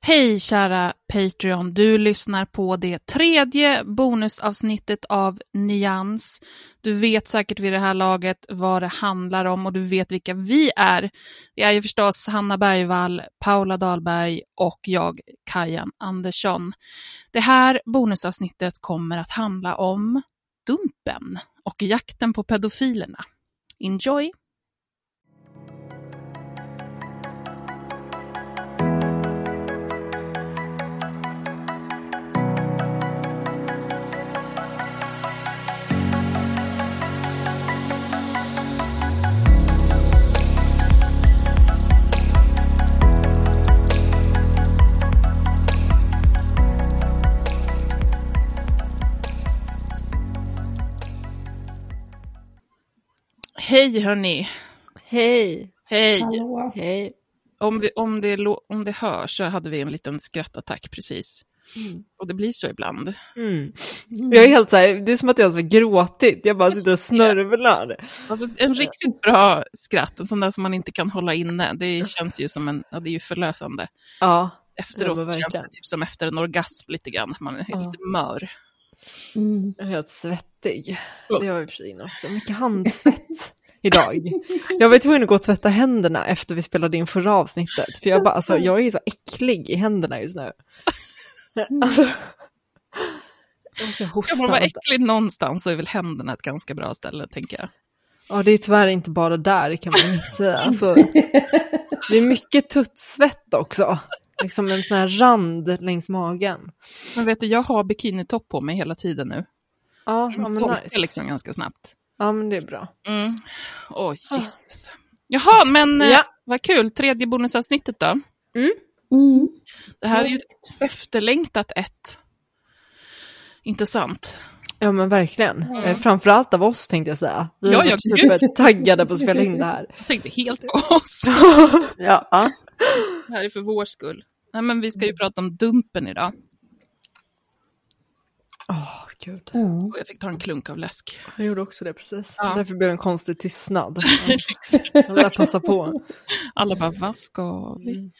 Hej kära Patreon, du lyssnar på det tredje bonusavsnittet av Nyans. Du vet säkert vid det här laget vad det handlar om och du vet vilka vi är. Det är ju förstås Hanna Bergvall, Paula Dahlberg och jag, Kajan Andersson. Det här bonusavsnittet kommer att handla om Dumpen och jakten på pedofilerna. Enjoy! Hej hörni! Hej! Hej! Hej! Om, vi, om, det, lo- om det hörs så hade vi en liten skrattattack precis. Och det blir så ibland. Mm. Jag är helt så här, det är som att jag har så gråtit, jag bara sitter och snörvlar. Alltså en riktigt bra skratt, en sån där som man inte kan hålla inne. Det känns ju som en, ja, det är ju förlösande. Ja, Efteråt men känns det typ som efter en orgasm lite grann, man är Ja. lite mör. jag är helt svettig. Det har jag i och för sig också, mycket handsvett idag. Jag var tvungen att gå och tvätta händerna efter vi spelade in förra avsnittet, för jag bara, alltså jag är så äcklig i händerna just nu. Alltså, jag måste hosta. Kan man vara äcklig någonstans så är väl händerna ett ganska bra ställe, tänker jag. Ja, det är tyvärr inte bara där kan man inte säga. Alltså, det är mycket tuttsvett också. Liksom en sån här rand längs magen. Men vet du, jag har bikinitopp på mig hela tiden nu. Ja, ja men nice. liksom ganska snabbt. Ja, men det är bra. Mm. Åh, Jesus. Jaha, men eh, Ja. vad kul. Tredje bonusavsnittet då. Mm. Det här är ju ett efterlängtat ett. Intressant. Ja, men verkligen. Eh, Framförallt av oss tänkte jag säga. Vi Ja, är ja, supertaggade på att spela in det här. Jag tänkte helt på oss. ja. Det här är för vår skull. Nej, men vi ska ju prata om Dumpen idag. Åh, gud. Ja. Och jag fick ta en klunk av läsk. Jag gjorde också det precis. Ja. Därför blev det en konstig tystnad. Jag vill passa på. Alla bara, vad ska vi? Mm.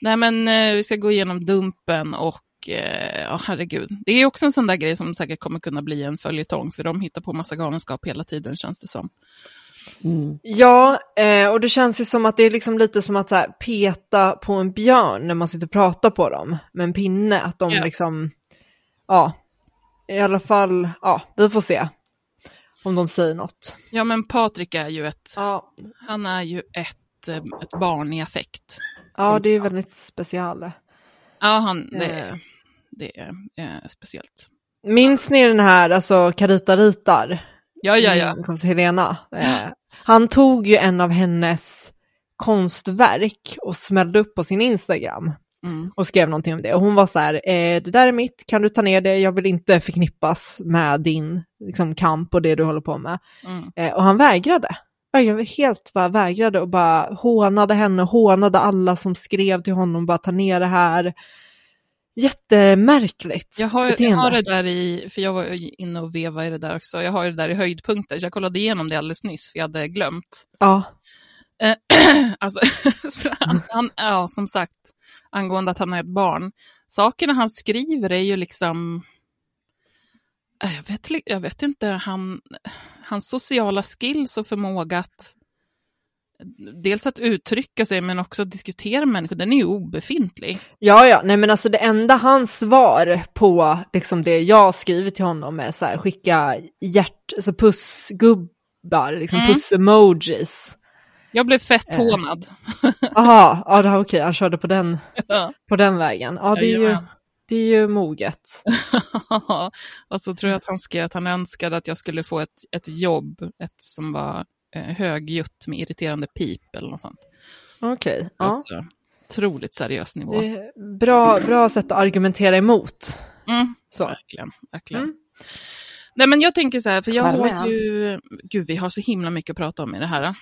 Nej, men eh, vi ska gå igenom Dumpen och eh, ja, herregud. Det är också en sån där grej som säkert kommer kunna bli en följetong, för de hittar på massa galenskap hela tiden, känns det som. Mm. Ja, eh, och det känns ju som att det är liksom lite som att så här, peta på en björn när man sitter och pratar på dem med en pinne. Att de Ja. liksom, ja, i alla fall, ja, vi får se om de säger något. Ja, men Patrik är ju ett, Ja, han är ju ett, eh, ett barn i affekt. ja det är väldigt speciellt. Ja, han, det, Eh. är, det är eh, speciellt. Minns ni den här, alltså Carita ritar? Ja, ja, ja. Helena. Eh, han tog ju en av hennes konstverk och smällde upp på sin Instagram. Mm. och skrev någonting om det. Och hon var så här, eh, det där är mitt, kan du ta ner det? Jag vill inte förknippas med din liksom, kamp och det du håller på med. Mm. Eh, och han vägrade, jag helt bara vägrade och bara hånade henne, hånade alla som skrev till honom, bara ta ner det här. Jättemärkligt Jag har, jag beteende. har det där i, för jag var inne och vevade i det där också, jag har det där i höjdpunkter, så jag kollade igenom det alldeles nyss, för jag hade glömt. Ja, Eh, alltså, så han, han, ja, som sagt, angående att han är ett barn, sakerna han skriver är ju liksom, eh, jag vet, jag vet inte, han, hans sociala skills och förmåga att dels att uttrycka sig men också att diskutera med människor, den är ju obefintlig. ja, ja, nej men alltså det enda hans svar på liksom det jag skrivit till honom är så här, skicka hjärt, alltså pussgubbar, liksom Mm. puss-emojis. Jag blev fett Eh. hånad. Jaha, ja det var okej, han körde på den, Ja. på den vägen. Ja, det är ju, det är ju moget. och så tror jag att han skrev att han önskade att jag skulle få ett, ett jobb, ett som var eh, högljutt med irriterande pip eller något sånt. Okej, ja. Också otroligt seriös nivå. Det är bra, bra sätt att argumentera emot. Mm, Så. verkligen, verkligen. Mm. Nej men jag tänker så här, för jag har ju, gud vi har så himla mycket att prata om i det här.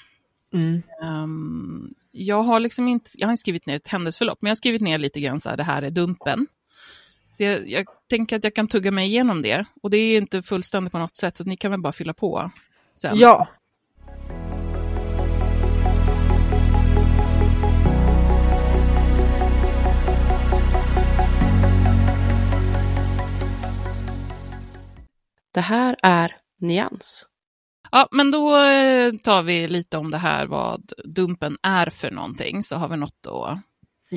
Mm. Ehm, jag har liksom inte, jag har inte skrivit ner ett händelseförlopp, men jag har skrivit ner lite grann så här, det här är dumpen. Så jag, jag tänker att jag kan tugga mig igenom det, och det är inte fullständigt på något sätt, så ni kan väl bara fylla på sen. Ja, Det här är Nyans. Ja, men då eh, tar vi lite om det här, vad dumpen är för någonting, så har vi något att,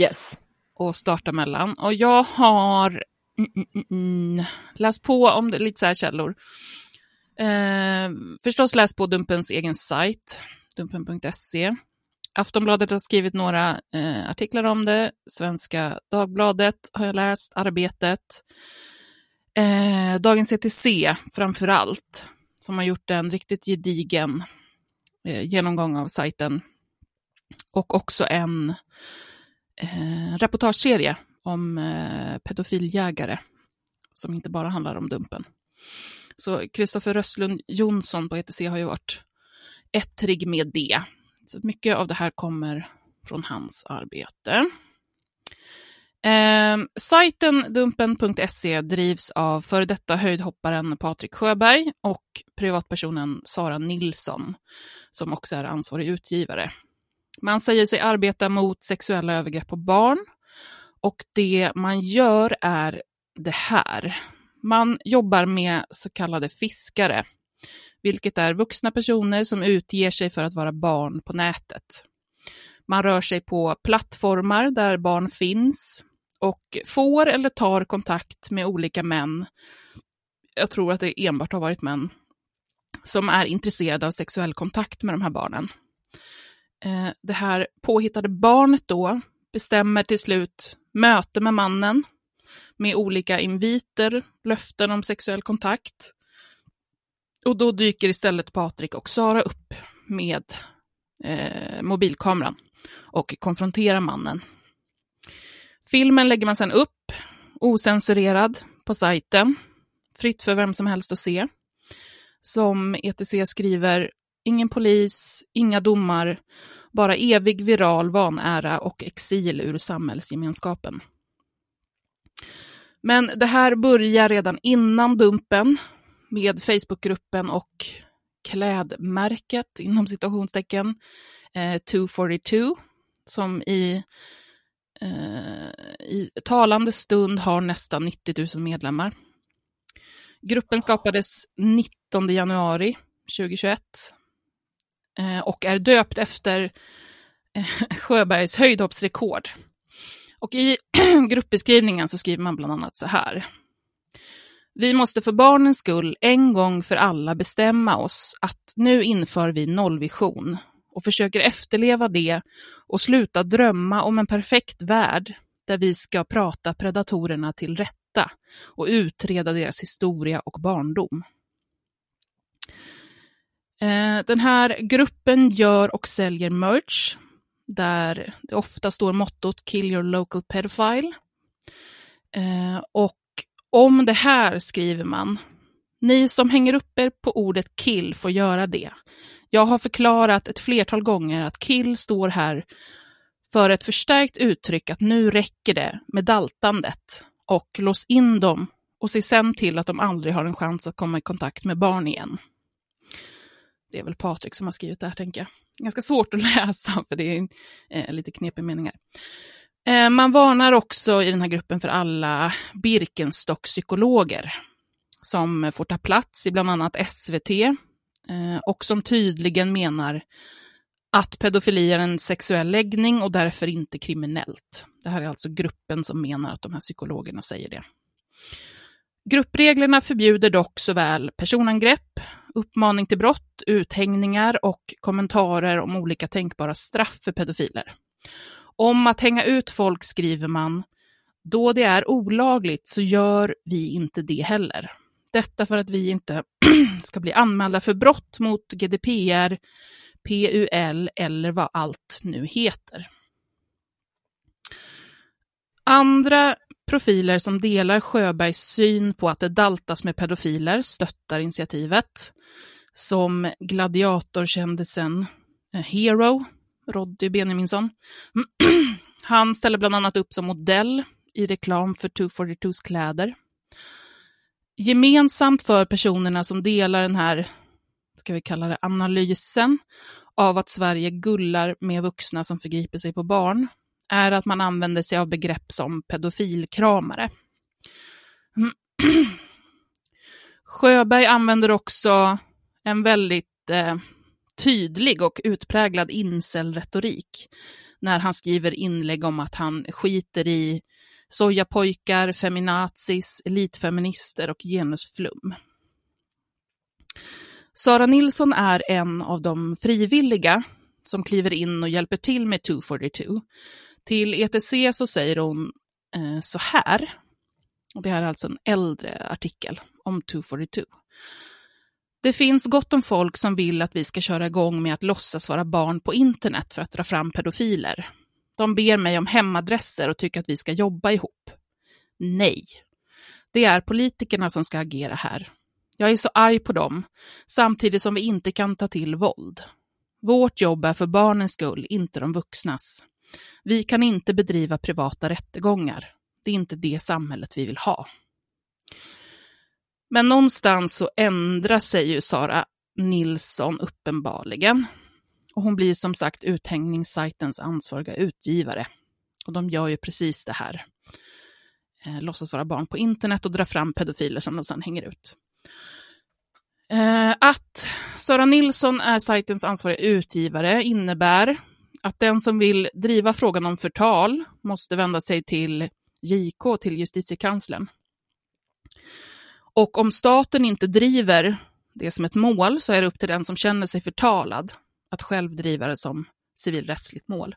yes. att starta mellan. Och jag har mm, mm, mm, mm, läst på om det, lite så här källor. Eh, förstås läst på Dumpens egen sajt, dumpen.se. Aftonbladet har skrivit några eh, artiklar om det. Svenska Dagbladet har jag läst, Arbetet. Eh, Dagens ETC framför allt, som har gjort en riktigt gedigen eh, genomgång av sajten. Och också en eh, reportageserie om eh, pedofiljägare, som inte bara handlar om Dumpen. Så Kristoffer Röstlund Jonsson på ETC har ju varit ettrig med det. Så mycket av det här kommer från hans arbete. Eh, sajten dumpen.se drivs av före detta höjdhopparen Patrik Sjöberg och privatpersonen Sara Nilsson, som också är ansvarig utgivare. Man säger sig arbeta mot sexuella övergrepp på barn och det man gör är det här. Man jobbar med så kallade fiskare, vilket är vuxna personer som utger sig för att vara barn på nätet. Man rör sig på plattformar där barn finns och får eller tar kontakt med olika män, jag tror att det enbart har varit män, som är intresserade av sexuell kontakt med de här barnen. Eh, det här påhittade barnet då bestämmer till slut möte med mannen med olika inviter, löften om sexuell kontakt. Och då dyker istället Patrik och Sara upp med eh, mobilkameran och konfronterar mannen. Filmen lägger man sen upp, osensurerad, på sajten, fritt för vem som helst att se. Som ETC skriver, ingen polis, inga domar, bara evig viral vanära och exil ur samhällsgemenskapen. Men det här börjar redan innan Dumpen med Facebookgruppen och klädmärket inom citationstecken eh, 242 som i, Eh, i talande stund har nästan 90 000 medlemmar. Gruppen skapades 19 januari 2021 eh, och är döpt efter eh, Sjöbergs höjdhoppsrekord. Och i gruppbeskrivningen så skriver man bland annat så här. Vi måste för barnens skull en gång för alla bestämma oss att nu inför vi nollvision och försöker efterleva det och sluta drömma om en perfekt värld där vi ska prata predatorerna till rätta och utreda deras historia och barndom. Eh, den här gruppen gör och säljer merch där det ofta står mottot Kill your local pedophile. Eh, och om det här skriver man, ni som hänger upp er på ordet kill får göra det. Jag har förklarat ett flertal gånger att Kill står här för ett förstärkt uttryck att nu räcker det med daltandet och lås in dem och se sen till att de aldrig har en chans att komma i kontakt med barn igen. Det är väl Patrik som har skrivit det här, tänker jag. Ganska svårt att läsa, för det är eh, lite knepiga meningar. Eh, man varnar också i den här gruppen för alla Birkenstock-psykologer som får ta plats i bland annat SVT Eh, och som tydligen menar att pedofili är en sexuell läggning och därför inte kriminellt. Det här är alltså gruppen som menar att de här psykologerna säger det. Gruppreglerna förbjuder dock såväl personangrepp, uppmaning till brott, uthängningar och kommentarer om olika tänkbara straff för pedofiler. Om att hänga ut folk skriver man, då det är olagligt så gör vi inte det heller. Detta för att vi inte ska bli anmälda för brott mot GDPR, PUL eller vad allt nu heter. Andra profiler som delar Sjöbergs syn på att det daltas med pedofiler stöttar initiativet, som gladiatorkändisen eh, Hero, Roddy Benjaminsson. Han ställer bland annat upp som modell i reklam för 242s kläder. Gemensamt för personerna som delar den här, ska vi kalla det analysen, av att Sverige gullar med vuxna som förgriper sig på barn, är att man använder sig av begrepp som pedofilkramare. Sjöberg använder också en väldigt eh, tydlig och utpräglad incelretorik när han skriver inlägg om att han skiter i sojapojkar, feminazis, elitfeminister och genusflum. Sara Nilsson är en av de frivilliga som kliver in och hjälper till med 242. Till ETC så säger hon eh, så här, och det här är alltså en äldre artikel om 242. Det finns gott om folk som vill att vi ska köra igång med att låtsas vara barn på internet för att dra fram pedofiler. De ber mig om hemadresser och tycker att vi ska jobba ihop. Nej. Det är politikerna som ska agera här. Jag är så arg på dem, samtidigt som vi inte kan ta till våld. Vårt jobb är för barnens skull, inte de vuxnas. Vi kan inte bedriva privata rättegångar. Det är inte det samhället vi vill ha. Men någonstans så ändrar sig ju Sara Nilsson uppenbarligen. Och hon blir som sagt uthängningssajtens ansvariga utgivare. Och de gör ju precis det här. Eh, låtsas vara barn på internet och dra fram pedofiler som de sedan hänger ut. Eh, att Sara Nilsson är sajtens ansvariga utgivare innebär att den som vill driva frågan om förtal måste vända sig till JK, till justitiekanslern. Och om staten inte driver det som ett mål så är det upp till den som känner sig förtalad att själv driva det som civilrättsligt mål.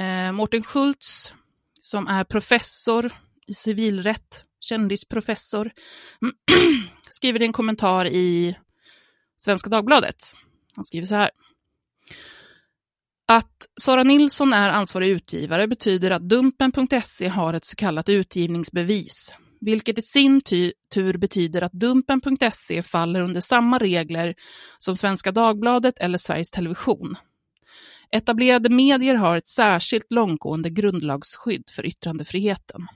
Eh, Mårten Schultz, som är professor i civilrätt, kändisprofessor, skriver i en kommentar i Svenska Dagbladet. Han skriver så här. Att Sara Nilsson är ansvarig utgivare betyder att Dumpen.se har ett så kallat utgivningsbevis, vilket i sin tur betyder att Dumpen.se faller under samma regler som Svenska Dagbladet eller Sveriges Television. Etablerade medier har ett särskilt långtgående grundlagsskydd för yttrandefriheten.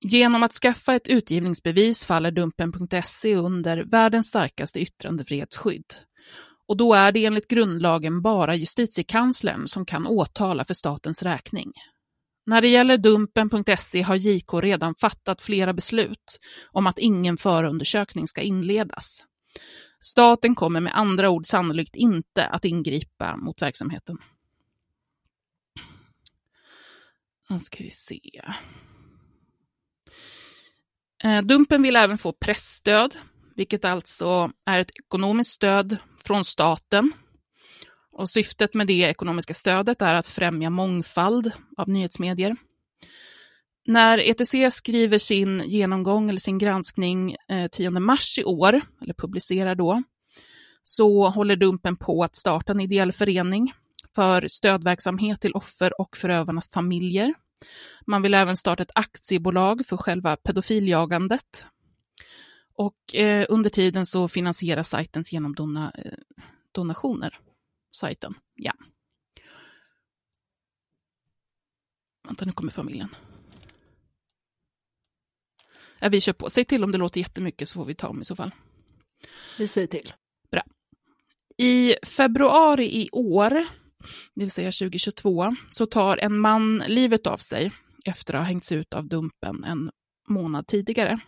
Genom att skaffa ett utgivningsbevis faller Dumpen.se under världens starkaste yttrandefrihetsskydd. Och då är det enligt grundlagen bara justitiekanslern som kan åtala för statens räkning. När det gäller Dumpen.se har JK redan fattat flera beslut om att ingen förundersökning ska inledas. Staten kommer med andra ord sannolikt inte att ingripa mot verksamheten. Nu ska vi se. Eh, dumpen vill även få pressstöd, vilket alltså är ett ekonomiskt stöd från staten. Och syftet med det ekonomiska stödet är att främja mångfald av nyhetsmedier. När ETC skriver sin genomgång eller sin granskning eh, 10 mars i år, eller publicerar då, så håller Dumpen på att starta en ideell förening för stödverksamhet till offer och förövarnas familjer man vill även starta ett aktiebolag för själva pedofiljagandet. Och eh, under tiden så finansieras sajtens genomdomna eh, donationer. Sajten, ja. Vänta, nu kommer familjen. Ja, vi kör på. Säg till om det låter jättemycket så får vi ta om i så fall. Vi säger till. Bra. I februari i år, det vill säga 2022, så tar en man livet av sig efter att ha hängts ut av Dumpen en månad tidigare.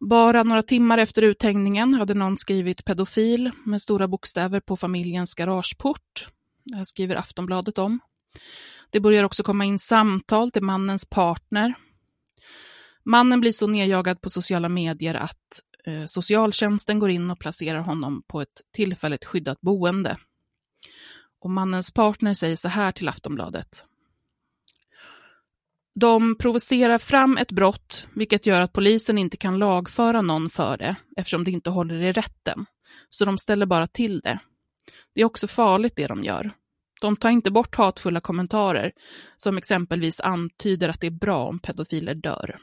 Bara några timmar efter uthängningen hade någon skrivit pedofil med stora bokstäver på familjens garageport. Det här skriver Aftonbladet om. Det börjar också komma in samtal till mannens partner. Mannen blir så nedjagad på sociala medier att eh, socialtjänsten går in och placerar honom på ett tillfälligt skyddat boende. Och mannens partner säger så här till Aftonbladet. De provocerar fram ett brott, vilket gör att polisen inte kan lagföra någon för det, eftersom det inte håller i rätten. Så de ställer bara till det. Det är också farligt det de gör. De tar inte bort hatfulla kommentarer, som exempelvis antyder att det är bra om pedofiler dör.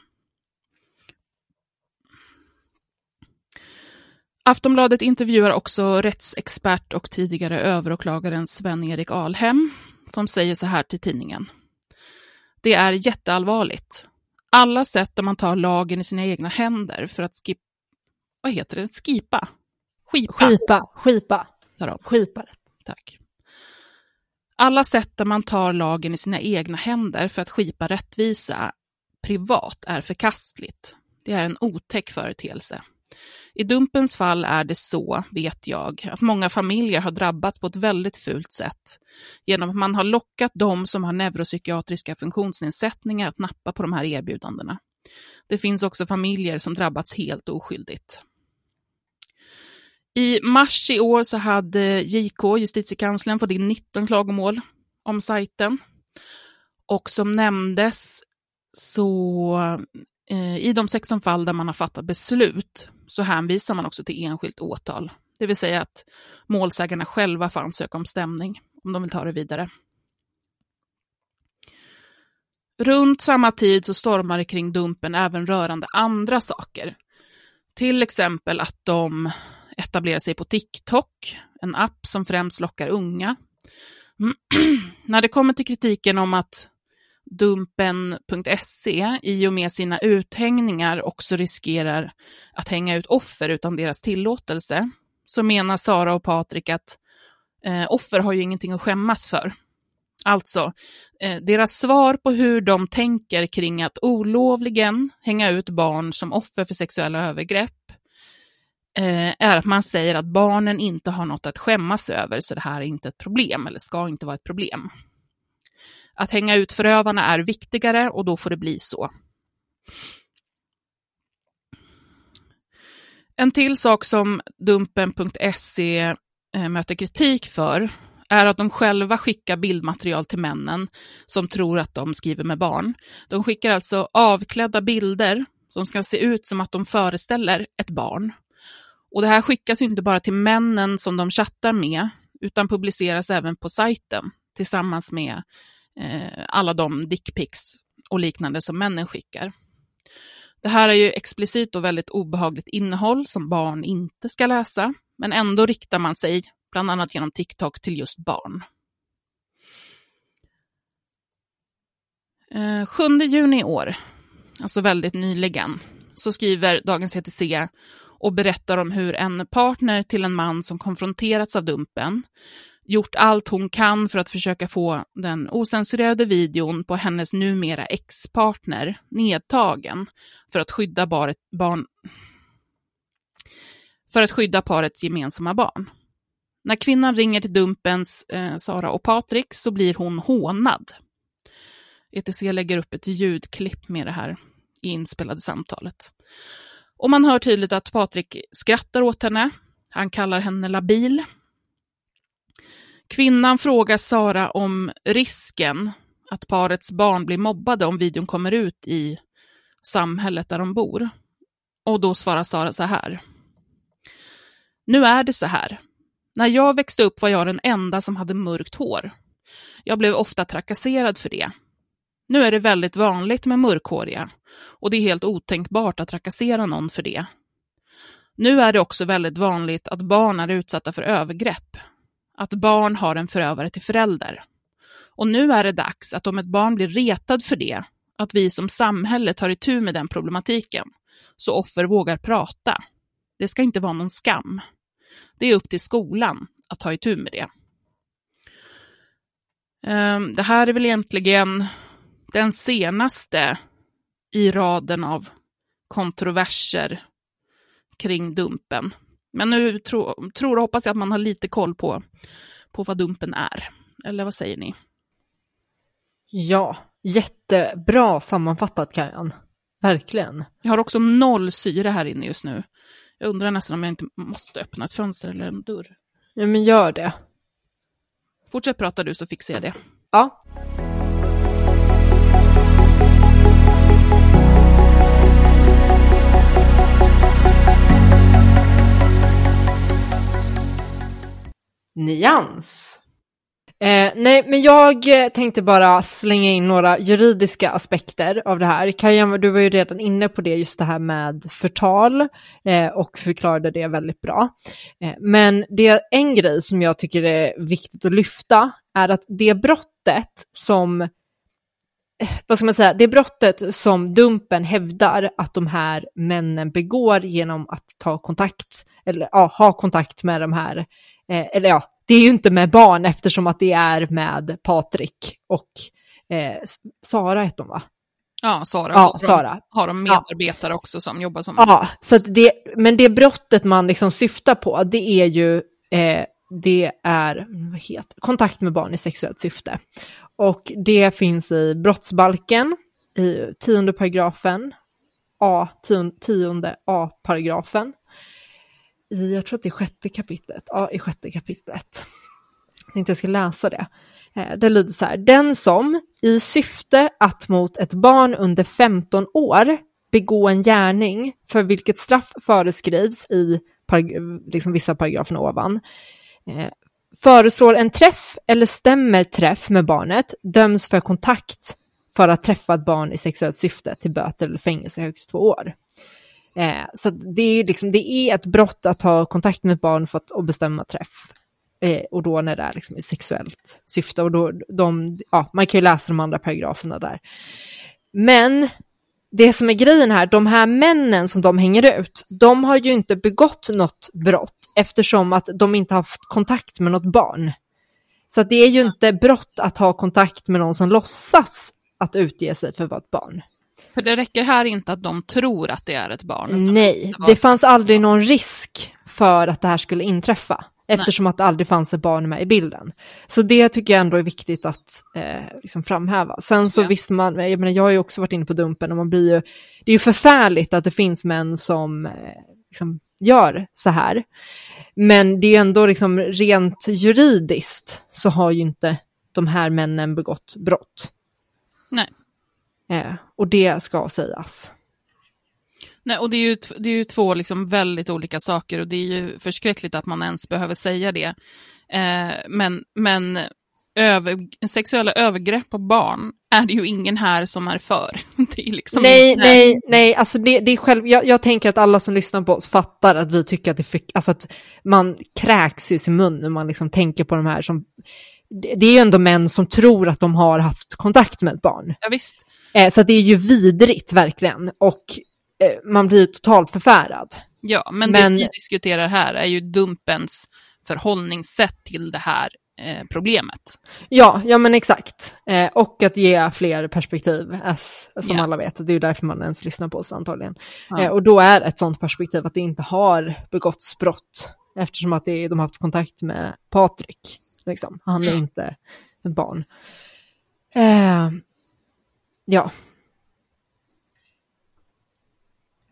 Aftonbladet intervjuar också rättsexpert och tidigare överåklagaren Sven-Erik Alhem, som säger så här till tidningen. Det är jätteallvarligt. Alla sätt där man tar lagen i sina egna händer för att skip... Vad heter det? Skipa? Skipa. Skipa, skipa. Därav. Skipa. Tack. Alla sätt där man tar lagen i sina egna händer för att skipa rättvisa privat är förkastligt. Det är en otäck företeelse. I Dumpens fall är det så, vet jag, att många familjer har drabbats på ett väldigt fult sätt genom att man har lockat de som har neuropsykiatriska funktionsnedsättningar att nappa på de här erbjudandena. Det finns också familjer som drabbats helt oskyldigt. I mars i år så hade JK, justitiekanslern, fått in 19 klagomål om sajten. Och som nämndes så eh, i de 16 fall där man har fattat beslut så hänvisar man också till enskilt åtal. Det vill säga att målsägarna själva får ansöka om stämning om de vill ta det vidare. Runt samma tid så stormar det kring Dumpen även rörande andra saker. Till exempel att de etablerar sig på TikTok, en app som främst lockar unga. När det kommer till kritiken om att Dumpen.se i och med sina uthängningar också riskerar att hänga ut offer utan deras tillåtelse, så menar Sara och Patrik att eh, offer har ju ingenting att skämmas för. Alltså, eh, deras svar på hur de tänker kring att olovligen hänga ut barn som offer för sexuella övergrepp eh, är att man säger att barnen inte har något att skämmas över, så det här är inte ett problem, eller ska inte vara ett problem. Att hänga ut förövarna är viktigare och då får det bli så. En till sak som Dumpen.se eh, möter kritik för är att de själva skickar bildmaterial till männen som tror att de skriver med barn. De skickar alltså avklädda bilder som ska se ut som att de föreställer ett barn. Och det här skickas inte bara till männen som de chattar med, utan publiceras även på sajten tillsammans med eh, alla de dickpics och liknande som männen skickar. Det här är ju explicit och väldigt obehagligt innehåll som barn inte ska läsa, men ändå riktar man sig, bland annat genom TikTok, till just barn. Eh, 7 juni i år, alltså väldigt nyligen, så skriver Dagens ETC och berättar om hur en partner till en man som konfronterats av Dumpen gjort allt hon kan för att försöka få den osensurerade videon på hennes numera ex-partner nedtagen för att skydda baret, barn för att skydda parets gemensamma barn. När kvinnan ringer till Dumpens eh, Sara och Patrik så blir hon hånad. ETC lägger upp ett ljudklipp med det här i inspelade samtalet. Och man hör tydligt att Patrik skrattar åt henne. Han kallar henne labil Kvinnan frågar Sara om risken att parets barn blir mobbade om videon kommer ut i samhället där de bor. Och då svarar Sara så här. Nu är det så här. När jag växte upp var jag den enda som hade mörkt hår. Jag blev ofta trakasserad för det. Nu är det väldigt vanligt med mörkhåriga och det är helt otänkbart att trakassera någon för det. Nu är det också väldigt vanligt att barn är utsatta för övergrepp. Att barn har en förövare till förälder. Och nu är det dags att om ett barn blir retad för det, att vi som samhälle tar itu med den problematiken, så offer vågar prata. Det ska inte vara någon skam. Det är upp till skolan att ta itu med det. Ehm, det här är väl egentligen den senaste i raden av kontroverser kring Dumpen. Men nu tro, tror och hoppas jag att man har lite koll på, på vad Dumpen är. Eller vad säger ni? Ja, jättebra sammanfattat Kajan. Verkligen. Jag har också noll syre här inne just nu. Jag undrar nästan om jag inte måste öppna ett fönster eller en dörr. Ja, men gör det. Fortsätt prata du så fixar jag det. Ja. Nyans. Eh, nej, men jag eh, tänkte bara slänga in några juridiska aspekter av det här. Kajan, du var ju redan inne på det, just det här med förtal eh, och förklarade det väldigt bra. Eh, men det är en grej som jag tycker är viktigt att lyfta är att det brottet som eh, vad ska man säga, det brottet som Dumpen hävdar att de här männen begår genom att ta kontakt, eller ja, ha kontakt med de här, eh, eller ja, det är ju inte med barn eftersom att det är med Patrik och eh, Sara heter hon va? Ja, Sara. Ja, så Sara. Har de medarbetare ja. också som jobbar som... Ja, så det, men det brottet man liksom syftar på, det är ju, eh, det är, vad heter kontakt med barn i sexuellt syfte. Och det finns i brottsbalken, i tionde paragrafen, A, tionde, tionde A-paragrafen i, jag tror att det är sjätte kapitlet, ja i sjätte kapitlet. Jag tänkte jag ska läsa det. Eh, det lyder så här, den som i syfte att mot ett barn under 15 år begå en gärning för vilket straff föreskrivs i liksom vissa paragrafer ovan, eh, föreslår en träff eller stämmer träff med barnet döms för kontakt för att träffa ett barn i sexuellt syfte till böter eller fängelse högst två år. Eh, så det är, liksom, det är ett brott att ha kontakt med ett barn för att bestämma träff. Eh, och då när det är liksom i sexuellt syfte. Och då, de, ja, man kan ju läsa de andra paragraferna där. Men det som är grejen här, de här männen som de hänger ut, de har ju inte begått något brott eftersom att de inte haft kontakt med något barn. Så det är ju inte brott att ha kontakt med någon som låtsas att utge sig för att vara ett barn. För det räcker här inte att de tror att det är ett barn. Nej, det, det fanns aldrig någon risk för att det här skulle inträffa. Eftersom Nej. att det aldrig fanns ett barn med i bilden. Så det tycker jag ändå är viktigt att eh, liksom framhäva. Sen så ja. visst man, jag menar jag har ju också varit inne på Dumpen och man blir ju, det är ju förfärligt att det finns män som eh, liksom gör så här. Men det är ju ändå liksom rent juridiskt så har ju inte de här männen begått brott. Nej. Eh, och det ska sägas. Nej, och det är ju, det är ju två liksom väldigt olika saker och det är ju förskräckligt att man ens behöver säga det. Eh, men men över, sexuella övergrepp på barn är det ju ingen här som är för. Är liksom nej, inte... nej, nej, alltså det, det är själv, jag, jag, tänker att alla som lyssnar på oss fattar att vi tycker att det fick, alltså att man kräks i sin mun när man liksom tänker på de här som det är ju ändå män som tror att de har haft kontakt med ett barn. Ja, visst. Eh, så det är ju vidrigt verkligen och eh, man blir totalt förfärad. Ja, men, men, det vi diskuterar här är ju dumpens förhållningssätt till det här eh, problemet. Ja, ja men exakt. Eh, och att ge fler perspektiv, as, som yeah. alla vet. Det är ju därför man ens lyssnar på oss antagligen. Ja. Eh, och då är ett sådant perspektiv att det inte har begåtts brott eftersom att det, de har haft kontakt med Patrik. Liksom. Han är mm. inte ett barn. Eh, ja.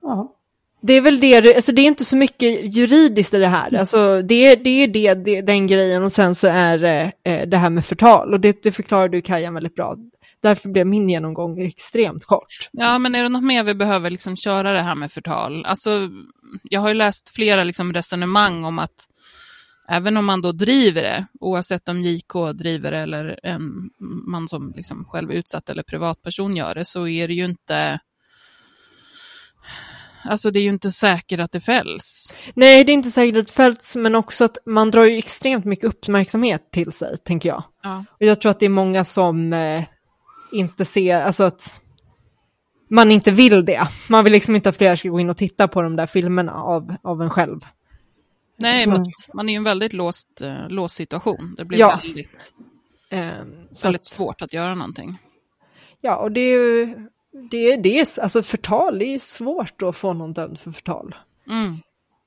Ja. Det är väl det, alltså det är inte så mycket juridiskt i det här. Alltså det, det är det, det, den grejen och sen så är det eh, det här med förtal. Och det, det förklarar du Kajan väldigt bra. Därför blev min genomgång extremt kort. Ja, men är det något mer vi behöver liksom köra det här med förtal? Alltså, jag har ju läst flera liksom resonemang om att även om man då driver det, oavsett om JK driver det eller en man som liksom själv är utsatt eller privatperson gör det, så är det ju inte Alltså det är ju inte säkert att det fälls. Nej, det är inte säkert att det fälls, men också att man drar ju extremt mycket uppmärksamhet till sig, tänker jag. Ja. Och jag tror att det är många som eh, inte ser, alltså att man inte vill det. Man vill liksom inte att fler ska gå in och titta på de där filmerna av, av en själv. Nej, Så men man är ju i en väldigt låst, eh, låst situation. Det blir Ja. väldigt, Eh, så väldigt att, svårt att göra någonting. ja, och det är ju, det, är- det är, alltså förtal, det är svårt att få någon dömd för förtal. Mm.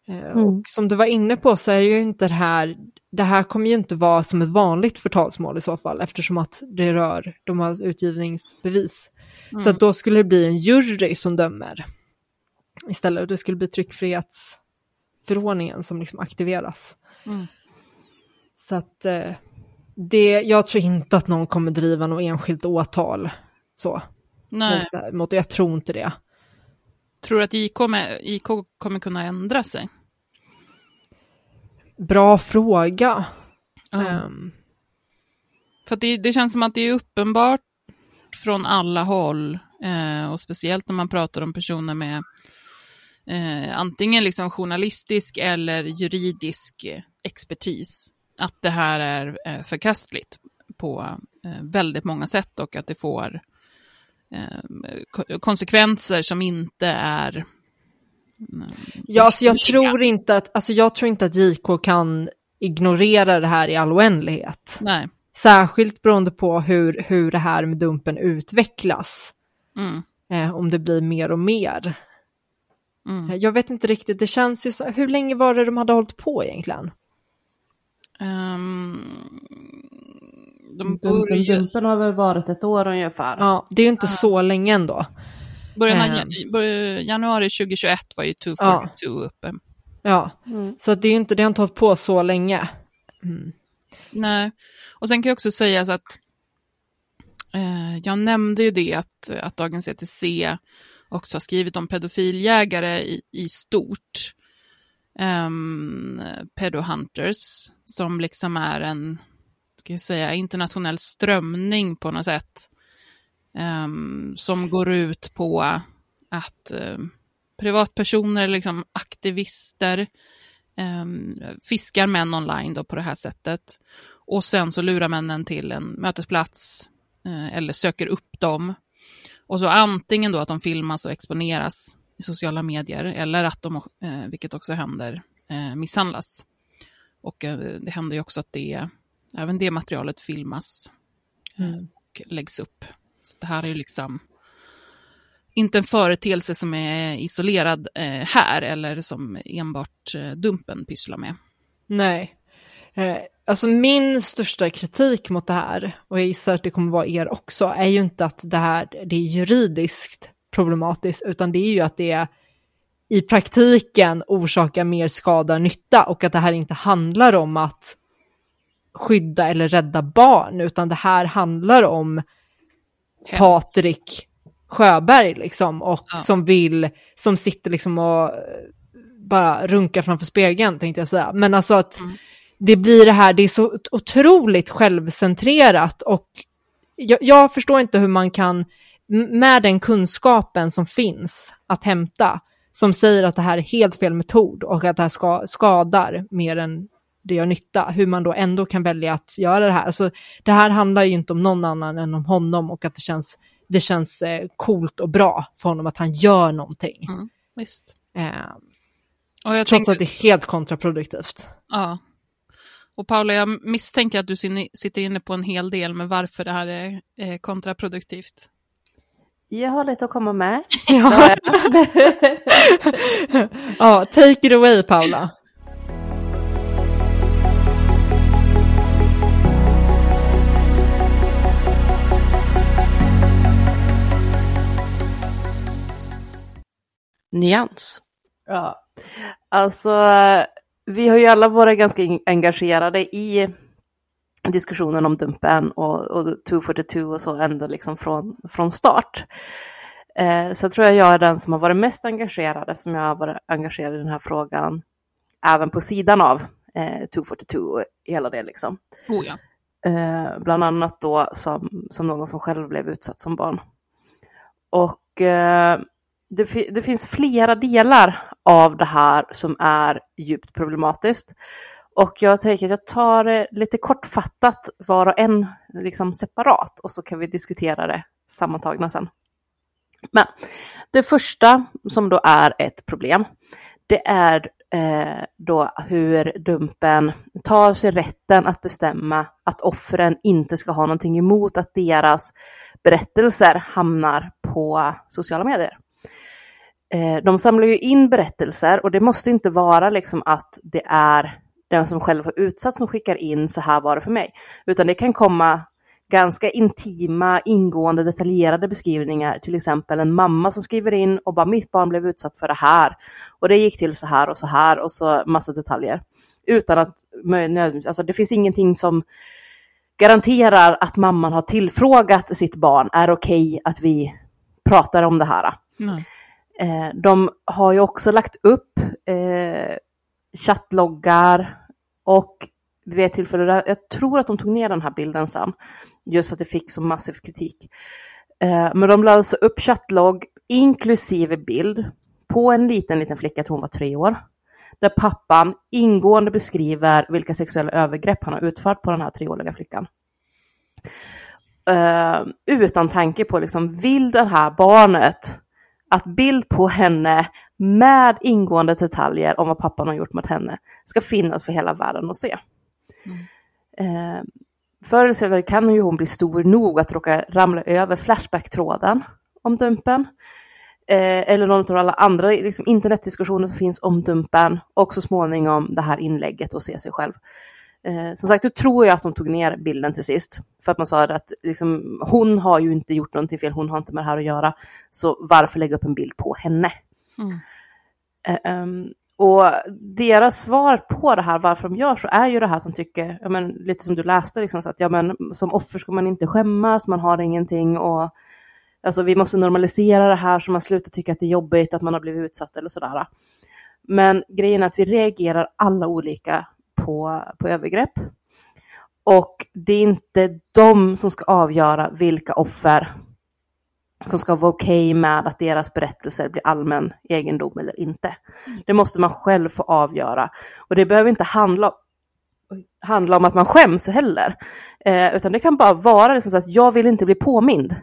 Eh, Och som du var inne på så är det ju inte det här, det här kommer ju inte vara som ett vanligt förtalsmål i så fall, eftersom att det rör, de har utgivningsbevis. Så att då skulle det bli en jury som dömer istället, det skulle bli tryckfrihetsförordningen som liksom aktiveras. Mm. Så att eh, det, jag tror inte att någon kommer driva något enskilt åtal så. Nej. Mot, mot, jag tror inte det. Tror du att JK, med, JK kommer kunna ändra sig? Bra fråga. Ja. Ehm, För det, det känns som att det är uppenbart från alla håll, eh, och speciellt när man pratar om personer med eh, antingen liksom journalistisk eller juridisk eh, expertis, att det här är eh, förkastligt på eh, väldigt många sätt och att det får eh, ko- konsekvenser som inte är Ja, så jag tror inte att, alltså jag tror inte att JK kan ignorera det här i all oändlighet. Nej. Särskilt beroende på hur, hur det här med dumpen utvecklas. Mm. Eh, om det blir mer och mer. Mm. Eh, Jag vet inte riktigt, det känns ju så, hur länge var det de hade hållit på egentligen? Ehm, de börjar, dumpen har väl varit ett år ungefär. Ja, det är ju inte så länge ändå. början av bör- januari 2021 var ju 242 uppe. Ja, Mm. så det är ju inte, det har inte hållit på så länge. Mm. Nej, och sen kan jag också säga så att eh, jag nämnde ju det att, att Dagens ETC också har skrivit om pedofiljägare i, i stort. Ehm, um, pedohunters, som liksom är en, ska jag säga, internationell strömning på något sätt. Um, som går ut på att eh, privatpersoner, liksom aktivister, um, fiskar män online då på det här sättet. Och sen så lurar männen till en mötesplats uh, eller söker upp dem. Och så antingen då att de filmas och exponeras i sociala medier eller att de, eh, vilket också händer, eh, misshandlas. Och eh, det händer ju också att det, även det materialet filmas eh, och läggs upp. Så det här är ju liksom inte en företeelse som är isolerad här eller som enbart Dumpen pysslar med. Nej. Eh, alltså min största kritik mot det här, och jag gissar att det kommer vara er också, är ju inte att det här det är juridiskt problematiskt, utan det är ju att det i praktiken orsakar mer skada än nytta och att det här inte handlar om att skydda eller rädda barn, utan det här handlar om Patrik Sjöberg liksom, och Ja. som vill, som sitter liksom och eh, bara runkar framför spegeln tänkte jag säga. Men alltså att Mm. Det blir det här, det är så otroligt självcentrerat och jag, jag förstår inte hur man kan, med den kunskapen som finns att hämta, som säger att det här är helt fel metod och att det här ska, skadar mer än det gör nytta, hur man då ändå kan välja att göra det här. Alltså, det här handlar ju inte om någon annan än om honom och att det känns, det känns eh, coolt och bra för honom att han gör någonting. Mm, visst. Eh, Och jag trots tänkte, att det är helt kontraproduktivt. ja. Och Paula, jag misstänker att du sitter inne på en hel del med varför det här är eh, kontraproduktivt. Jag har lite att komma med. Ja. ja, take it away Paula. Nyans. Ja, alltså vi har ju alla varit ganska engagerade i diskussionen om Dumpen och, och 242 och så ända liksom från, från start. Eh, så tror jag jag är den som har varit mest engagerad eftersom jag har varit engagerad i den här frågan även på sidan av eh, 242 och hela det liksom. Oh ja. Eh, bland annat då som, som någon som själv blev utsatt som barn. Och eh, det, det finns flera delar av det här som är djupt problematiskt. Och jag tänker att jag tar det lite kortfattat var och en liksom separat och så kan vi diskutera det sammantagna sen. Men det första som då är ett problem, det är eh, då hur Dumpen tar sig rätten att bestämma att offren inte ska ha någonting emot att deras berättelser hamnar på sociala medier. Eh, de samlar ju in berättelser och det måste inte vara liksom att det är den som själv har utsatt som skickar in så här var det för mig, utan det kan komma ganska intima, ingående, detaljerade beskrivningar. Till exempel en mamma som skriver in och bara mitt barn blev utsatt för det här och det gick till så här och så här och så massa detaljer. Utan att, alltså det finns ingenting som garanterar att mamman har tillfrågat sitt barn, är okej okay att vi pratar om det här. Nej. Eh, de har ju också lagt upp eh, chattloggar och vid ett tillfälle, där, jag tror att de tog ner den här bilden sen, just för att det fick så massiv kritik. Eh, men de lade alltså upp chattlogg inklusive bild på en liten, liten flicka, jag tror hon var tre år, där pappan ingående beskriver vilka sexuella övergrepp han har utfört på den här treåriga flickan. Eh, utan tanke på, liksom, vill det här barnet att bild på henne med ingående detaljer om vad pappan har gjort mot henne ska finnas för hela världen att se. Eh, förr eller senare kan ju hon bli stor nog att råka ramla över Flashback-tråden om Dumpen. Eh, eller någon av alla andra liksom, internetdiskussioner som finns om Dumpen och så småningom det här inlägget och se sig själv. Eh, som sagt, då tror jag att de tog ner bilden till sist. För att man sa att liksom, hon har ju inte gjort någonting fel, hon har inte med det här att göra. Så varför lägga upp en bild på henne? Mm. Eh, um, och deras svar på det här, varför de gör så, är ju det här som tycker, ja, men, lite som du läste, liksom, så att ja, men, som offer ska man inte skämmas, man har ingenting och alltså, vi måste normalisera det här så man slutar tycka att det är jobbigt att man har blivit utsatt eller sådär. Men grejen är att vi reagerar alla olika på, på övergrepp. Och det är inte de som ska avgöra vilka offer som ska vara okej okay med att deras berättelser blir allmän egendom eller inte. Det måste man själv få avgöra. Och det behöver inte handla, handla om att man skäms heller. Eh, utan det kan bara vara liksom så att jag vill inte bli påmind.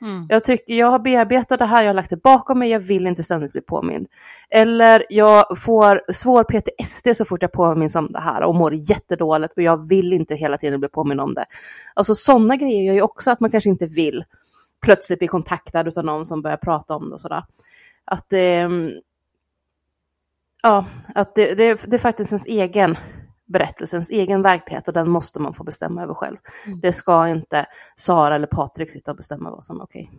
Mm. Jag, tycker, jag har bearbetat det här, jag har lagt det bakom mig, jag vill inte ständigt bli påmind. Eller jag får svår PTSD så fort jag påminns om det här och mår jättedåligt och jag vill inte hela tiden bli påmind om det. Alltså sådana grejer gör ju också att man kanske inte vill plötsligt bli kontaktad av någon som börjar prata om det och sådär. Att, eh, ja, att det, det, det är faktiskt ens egen berättelse, ens egen verklighet och den måste man få bestämma över själv. Mm. Det ska inte Sara eller Patrik sitta och bestämma vad som är okej.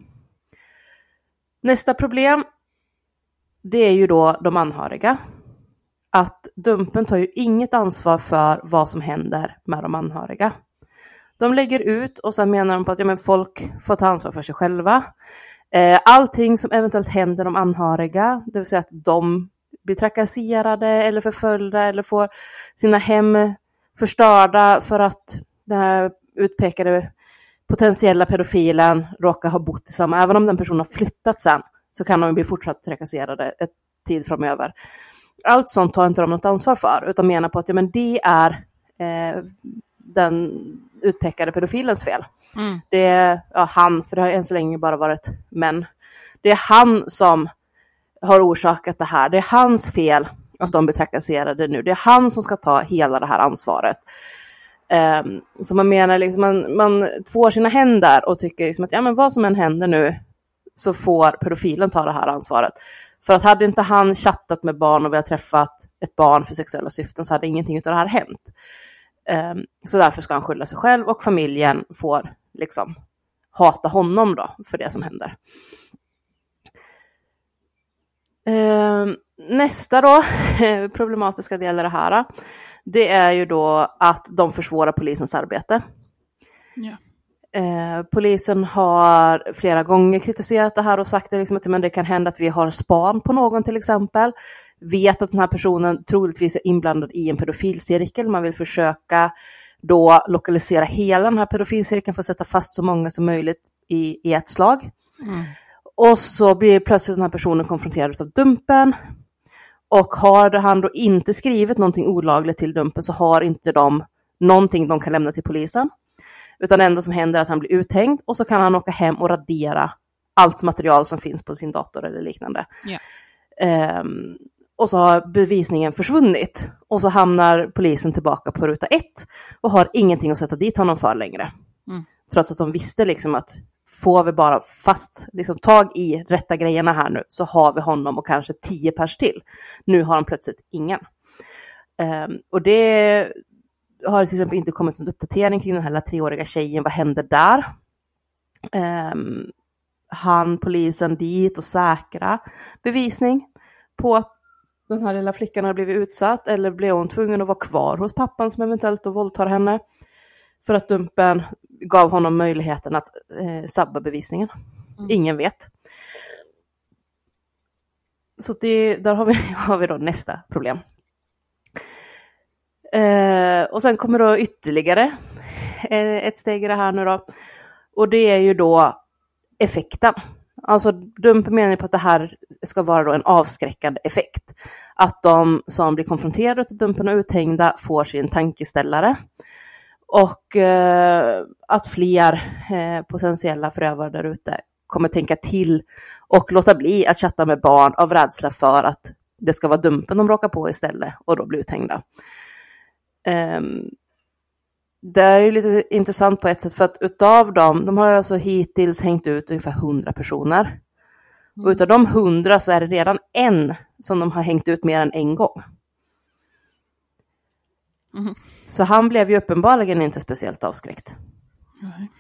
Nästa problem, det är ju då de anhöriga. Att Dumpen tar ju inget ansvar för vad som händer med de anhöriga. De lägger ut och sen menar de på att ja, men folk får ta ansvar för sig själva. Eh, allting som eventuellt händer de anhöriga, det vill säga att de blir trakasserade eller förföljda eller får sina hem förstörda för att den här utpekade potentiella pedofilen råkar ha bott i samma, även om den personen har flyttat sen, så kan de bli fortsatt trakasserade ett tid framöver. Allt sånt tar inte de något ansvar för, utan menar på att ja, men det är eh, den utpekade pedofilens fel. Mm. Det är ja, han, för det har än så länge bara varit män. Det är han som har orsakat det här. Det är hans fel att de blir trakasserade nu. Det är han som ska ta hela det här ansvaret. Um, så man menar liksom, man, man tvår sina händer och tycker liksom att ja, men vad som än händer nu så får pedofilen ta det här ansvaret. För att hade inte han chattat med barn och vi har träffat ett barn för sexuella syften så hade ingenting av det här hänt. Um, så därför ska han skylla sig själv och familjen får liksom hata honom då för det som händer. Um, nästa då, problematiska del i det här, det är ju då att de försvårar polisens arbete. Ja. Eh, polisen har flera gånger kritiserat det här och sagt det liksom att men det kan hända att vi har span på någon till exempel. Vet att den här personen troligtvis är inblandad i en pedofilcirkel. Man vill försöka då lokalisera hela den här pedofilcirkeln för att sätta fast så många som möjligt i, i ett slag. Mm. Och så blir plötsligt den här personen konfronterad av Dumpen. Och har han då inte skrivit någonting olagligt till Dumpen så har inte de någonting de kan lämna till polisen. Utan det enda som händer är att han blir uthängd och så kan han åka hem och radera allt material som finns på sin dator eller liknande. Ja. Um, och så har bevisningen försvunnit. Och så hamnar polisen tillbaka på ruta ett och har ingenting att sätta dit honom för längre. Mm. Trots att de visste liksom att får vi bara fast liksom, tag i rätta grejerna här nu så har vi honom och kanske tio pers till. Nu har han plötsligt ingen. Um, och det har till exempel inte kommit någon uppdatering kring den här treåriga tjejen. Vad hände där? Um, han polisen dit och säkra bevisning på att den här lilla flickan har blivit utsatt eller blev hon tvungen att vara kvar hos pappan som eventuellt då våldtar henne för att Dumpen gav honom möjligheten att eh, sabba bevisningen. Mm. Ingen vet. Så det, där har vi, har vi då nästa problem. Eh, och sen kommer då ytterligare eh, ett steg i det här nu då. Och det är ju då effekten. Alltså Dumpen menar på att det här ska vara då en avskräckande effekt. Att de som blir konfronterade till Dumpen och uthängda får sin tankeställare. Och eh, att fler eh, potentiella förövare där ute kommer tänka till och låta bli att chatta med barn av rädsla för att det ska vara Dumpen de råkar på istället och då bli uthängda. Um, det är ju lite intressant på ett sätt för att utav dem, de har alltså hittills hängt ut ungefär 100 personer. Och utav de 100 så är det redan en som de har hängt ut mer än en gång. Mhm. Så han blev ju uppenbarligen inte speciellt avskräckt. Nej.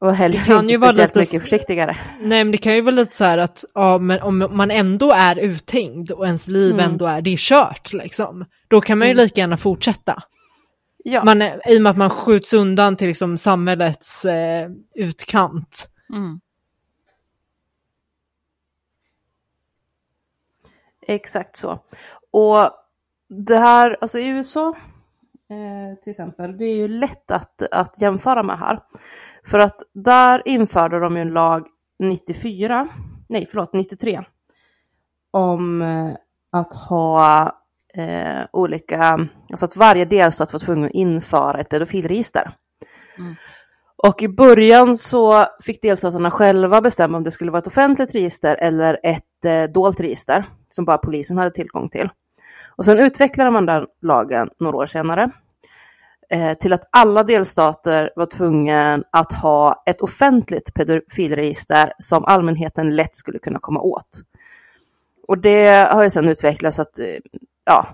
Och heller Det kan inte ju vara speciellt lite- mycket försiktigare. Nej men det kan ju vara lite så här att ja, men om man ändå är uthängd och ens liv Mm. ändå är, det är kört liksom. Då kan man ju lika gärna fortsätta. Ja, Man, I och med att man skjuts undan till liksom samhällets eh, utkant. Mm. exakt så. Och det här, alltså i USA till exempel, det är ju lätt att, att jämföra med här. För att där införde de ju en lag 94, nej förlåt 93, om eh, att ha eh, olika, alltså att varje delstat var tvungen att införa ett pedofilregister. Mm. Och i början så fick delstaterna själva bestämma om det skulle vara ett offentligt register eller ett eh, dolt register som bara polisen hade tillgång till. Och sen utvecklade man den lagen några år senare eh, Eh, till att alla delstater var tvungna att ha ett offentligt pedofilregister som allmänheten lätt skulle kunna komma åt. Och det har ju sedan utvecklats att eh, ja,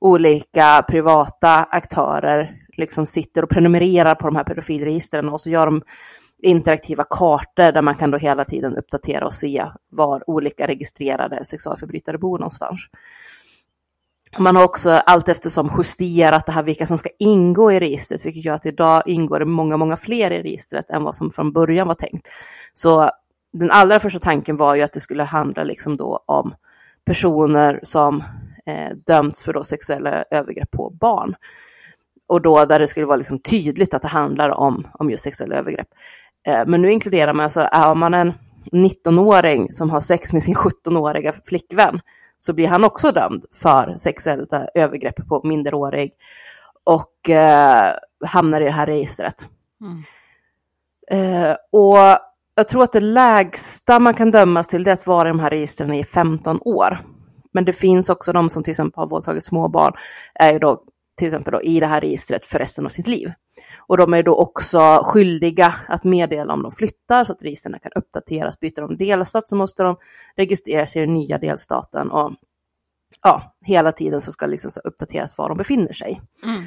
olika privata aktörer liksom sitter och prenumererar på de här pedofilregistren och så gör de interaktiva kartor där man kan då hela tiden uppdatera och se var olika registrerade sexualförbrytare bor någonstans. Man har också allt eftersom justerat det här vilka som ska ingå i registret, vilket gör att idag ingår det många, många fler i registret än vad som från början var tänkt. Så den allra första tanken var ju att det skulle handla liksom då om personer som eh, dömts för då sexuella övergrepp på barn. Och då där det skulle vara liksom tydligt att det handlar om, om just sexuella övergrepp. Eh, men nu inkluderar man alltså, är man en 19-åring som har sex med sin 17-åriga flickvän så blir han också dömd för sexuella övergrepp på minderårig och eh, hamnar i det här registret. Mm. Eh, och jag tror att det lägsta man kan dömas till det är att vara i de här registren i 15 år. Men det finns också de som till exempel har våldtagit små barn, är ju då till exempel då i det här registret för resten av sitt liv. Och de är då också skyldiga att meddela om de flyttar så att registren kan uppdateras. Byter de delstat så måste de registrera sig i den nya delstaten och ja, hela tiden så ska det liksom uppdateras var de befinner sig. Mm.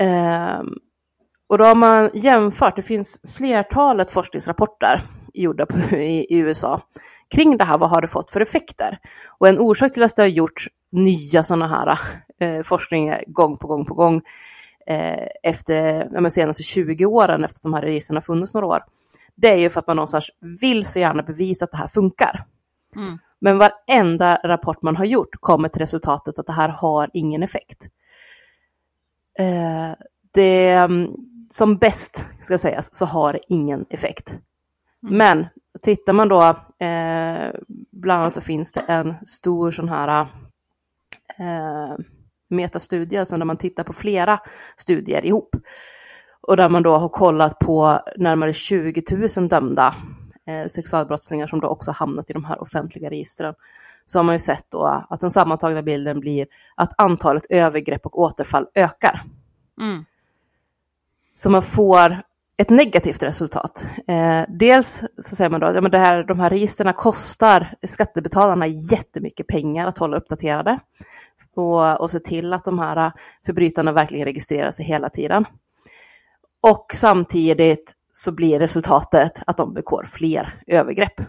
Ehm, och då har man jämfört, det finns flertalet forskningsrapporter gjorda på, i, i USA kring det här, vad har det fått för effekter? Och en orsak till att det har gjorts nya sådana här eh, forskningar gång på gång på gång eh, efter men senaste 20 åren, efter att de här registren har funnits några år, det är ju för att man någonstans vill så gärna bevisa att det här funkar. Mm. Men varenda rapport man har gjort kommer till resultatet att det här har ingen effekt. Eh, det, mm, som bäst, ska sägas, så har det ingen effekt. Men tittar man då, eh, bland annat så finns det en stor sån här eh, metastudie, alltså där man tittar på flera studier ihop. Och där man då har kollat på närmare 20 000 dömda eh, sexualbrottslingar som då också hamnat i de här offentliga registren. Så har man ju sett då att den sammantagna bilden blir att antalet övergrepp och återfall ökar. Mm. Så man får ett negativt resultat. Eh, dels så säger man då att ja, men det här, de här registren kostar skattebetalarna jättemycket pengar att hålla uppdaterade och, och se till att de här förbrytarna verkligen registrerar sig hela tiden. Och samtidigt så blir resultatet att de begår fler övergrepp.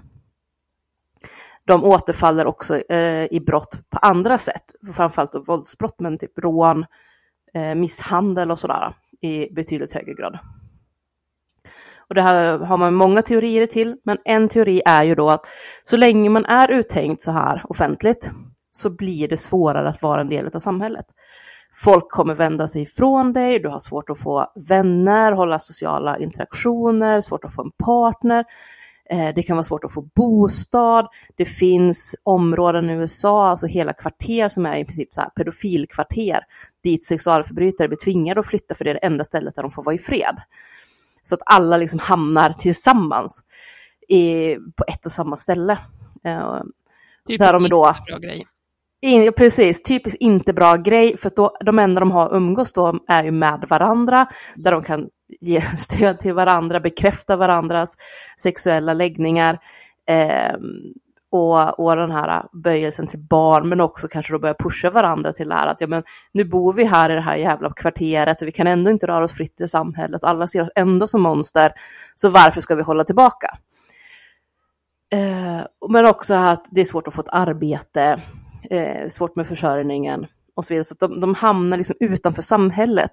De återfaller också eh, i brott på andra sätt, framförallt då våldsbrott, men typ rån, eh, misshandel och sådär i betydligt högre grad. Och det här har man många teorier till, men en teori är ju då att så länge man är uthängd så här offentligt så blir det svårare att vara en del av samhället. Folk kommer vända sig ifrån dig, du har svårt att få vänner, hålla sociala interaktioner, svårt att få en partner. Eh, det kan vara svårt att få bostad. Det finns områden i USA, alltså hela kvarter som är i princip så här pedofilkvarter, dit sexualförbrytare blir tvingade att flytta för det är det enda stället där de får vara i fred. Så att alla liksom hamnar tillsammans i, på ett och samma ställe. Eh, där de är då... Bra grej. In, precis, typiskt inte bra grej, för då, de enda de har umgås då är ju med varandra, där de kan ge stöd till varandra, bekräfta varandras sexuella läggningar. Eh, och, och den här böjelsen till barn, men också kanske då börja pusha varandra till det här att ja, men nu bor vi här i det här jävla kvarteret och vi kan ändå inte röra oss fritt i samhället och alla ser oss ändå som monster, så varför ska vi hålla tillbaka? Eh, men också att det är svårt att få ett arbete, eh, svårt med försörjningen och så vidare, så de, de hamnar liksom utanför samhället.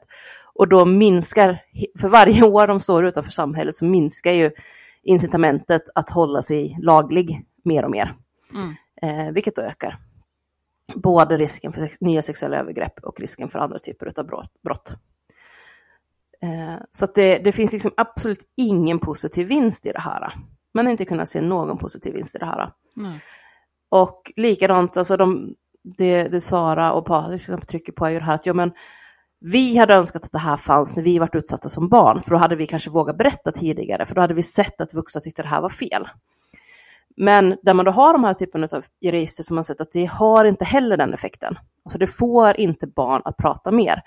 Och då minskar, för varje år de står utanför samhället så minskar ju incitamentet att hålla sig laglig mer och mer. Mm. Eh, vilket då ökar både risken för sex, nya sexuella övergrepp och risken för andra typer av brott. Eh, så det, det, finns liksom absolut ingen positiv vinst i det här. Man har inte kunnat se någon positiv vinst i det här. Mm. Och likadant, alltså de, det, det Sara och Patrik trycker på är ju det här att ja, men, vi hade önskat att det här fanns när vi varit utsatta som barn, för då hade vi kanske vågat berätta tidigare, för då hade vi sett att vuxna tyckte det här var fel. Men där man då har de här typen av register som man sett att det har inte heller den effekten. Alltså det får inte barn att prata mer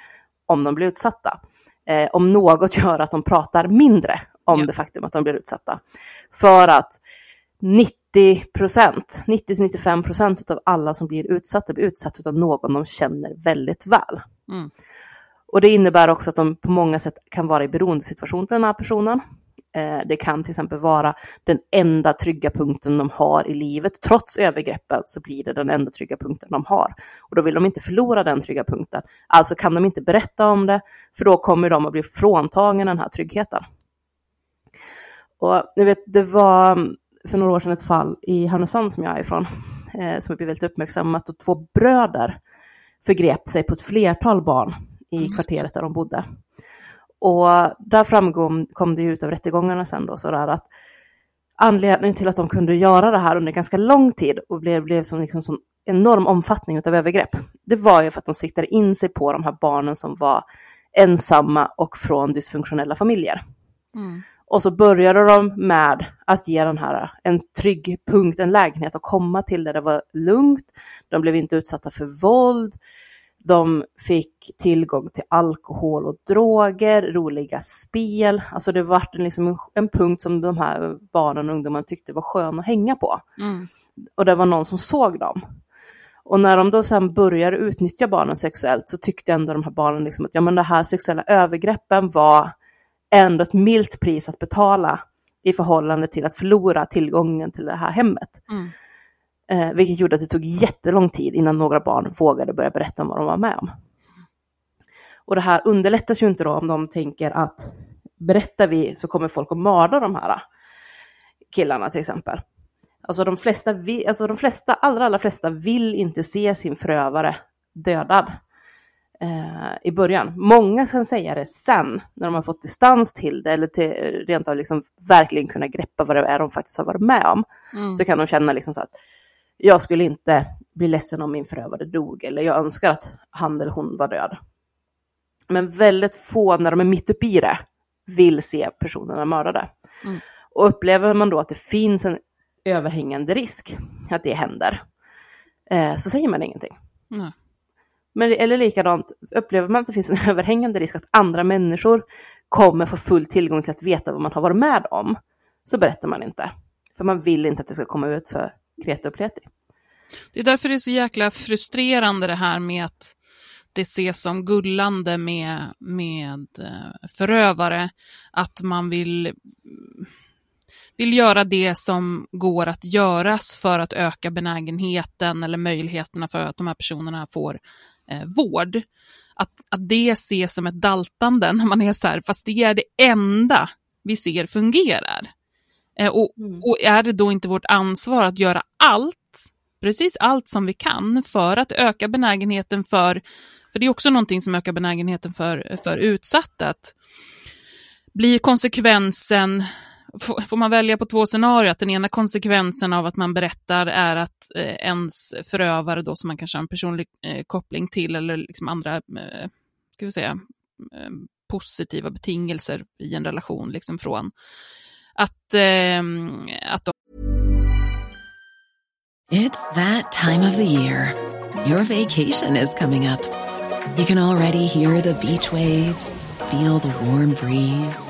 om de blir utsatta. Eh, om något gör att de pratar mindre om ja. det faktum att de blir utsatta. För att 90 procent, 90-95 procent av alla som blir utsatta blir utsatta av någon de känner väldigt väl. Mm. Och det innebär också att de på många sätt kan vara i beroendesituation till den här personen. Eh, det kan till exempel vara den enda trygga punkten de har i livet. Trots övergreppen så blir det den enda trygga punkten de har. Och då vill de inte förlora den trygga punkten. Alltså kan de inte berätta om det, för då kommer de att bli fråntagna den här tryggheten. Och ni vet, det var för några år sedan ett fall i Härnösand som jag är ifrån, eh, som blev väldigt uppmärksammat, och två bröder förgrep sig på ett flertal barn i kvarteret där de bodde. Och där framkom kom det ut av rättegångarna sen då sådär att anledningen till att de kunde göra det här under ganska lång tid och blev, blev som liksom sån enorm omfattning av övergrepp, det var ju för att de siktade in sig på de här barnen som var ensamma och från dysfunktionella familjer. Mm. Och så började de med att ge den här en trygg punkt, en lägenhet att komma till där det var lugnt. De blev inte utsatta för våld. De fick tillgång till alkohol och droger, roliga spel. Alltså det var liksom en, en punkt som de här barnen och ungdomarna tyckte var skön att hänga på. Mm. Och det var någon som såg dem. Och när de då sen började utnyttja barnen sexuellt så tyckte ändå de här barnen liksom att ja, men det här sexuella övergreppen var ändå ett milt pris att betala i förhållande till att förlora tillgången till det här hemmet. Mm. Eh, vilket gjorde att det tog jättelång tid innan några barn vågade börja berätta om vad de var med om. Och det här underlättas ju inte då om de tänker att berättar vi så kommer folk att mörda de här killarna till exempel. Alltså de flesta, alltså de flesta allra, allra flesta vill inte se sin förövare dödad. Eh, i början. Många kan säga det sen, när de har fått distans till det eller till, rent av liksom verkligen kunna greppa vad det är de faktiskt har varit med om. Mm. Så kan de känna liksom så att jag skulle inte bli ledsen om min förövare dog eller jag önskar att han eller hon var död. Men väldigt få, när de är mitt uppe i det, vill se personerna mördade. Mm. Och upplever man då att det finns en överhängande risk att det händer, eh, så säger man ingenting. Nej. Men, eller likadant, upplever man att det finns en överhängande risk att andra människor kommer få full tillgång till att veta vad man har varit med om, så berättar man inte. För man vill inte att det ska komma ut för kreti och pleti. Det är därför det är så jäkla frustrerande det här med att det ses som gullande med, med eh, förövare, att man vill, vill göra det som går att göras för att öka benägenheten eller möjligheterna för att de här personerna får eh, vård. Att, att det ses som ett daltande när man är så här, fast det är det enda vi ser fungerar. Eh, och, och är det då inte vårt ansvar att göra allt, precis allt som vi kan för att öka benägenheten för, för det är också någonting som ökar benägenheten för, för utsatta, att blir konsekvensen, får man välja på två scenarier, att den ena konsekvensen av att man berättar är att eh, ens förövare då som man kanske har en personlig eh, koppling till eller liksom andra, eh, ska vi säga, eh, positiva betingelser i en relation liksom från att, eh, att de It's that time of the year. Your vacation is coming up. You can already hear the beach waves, feel the warm breeze,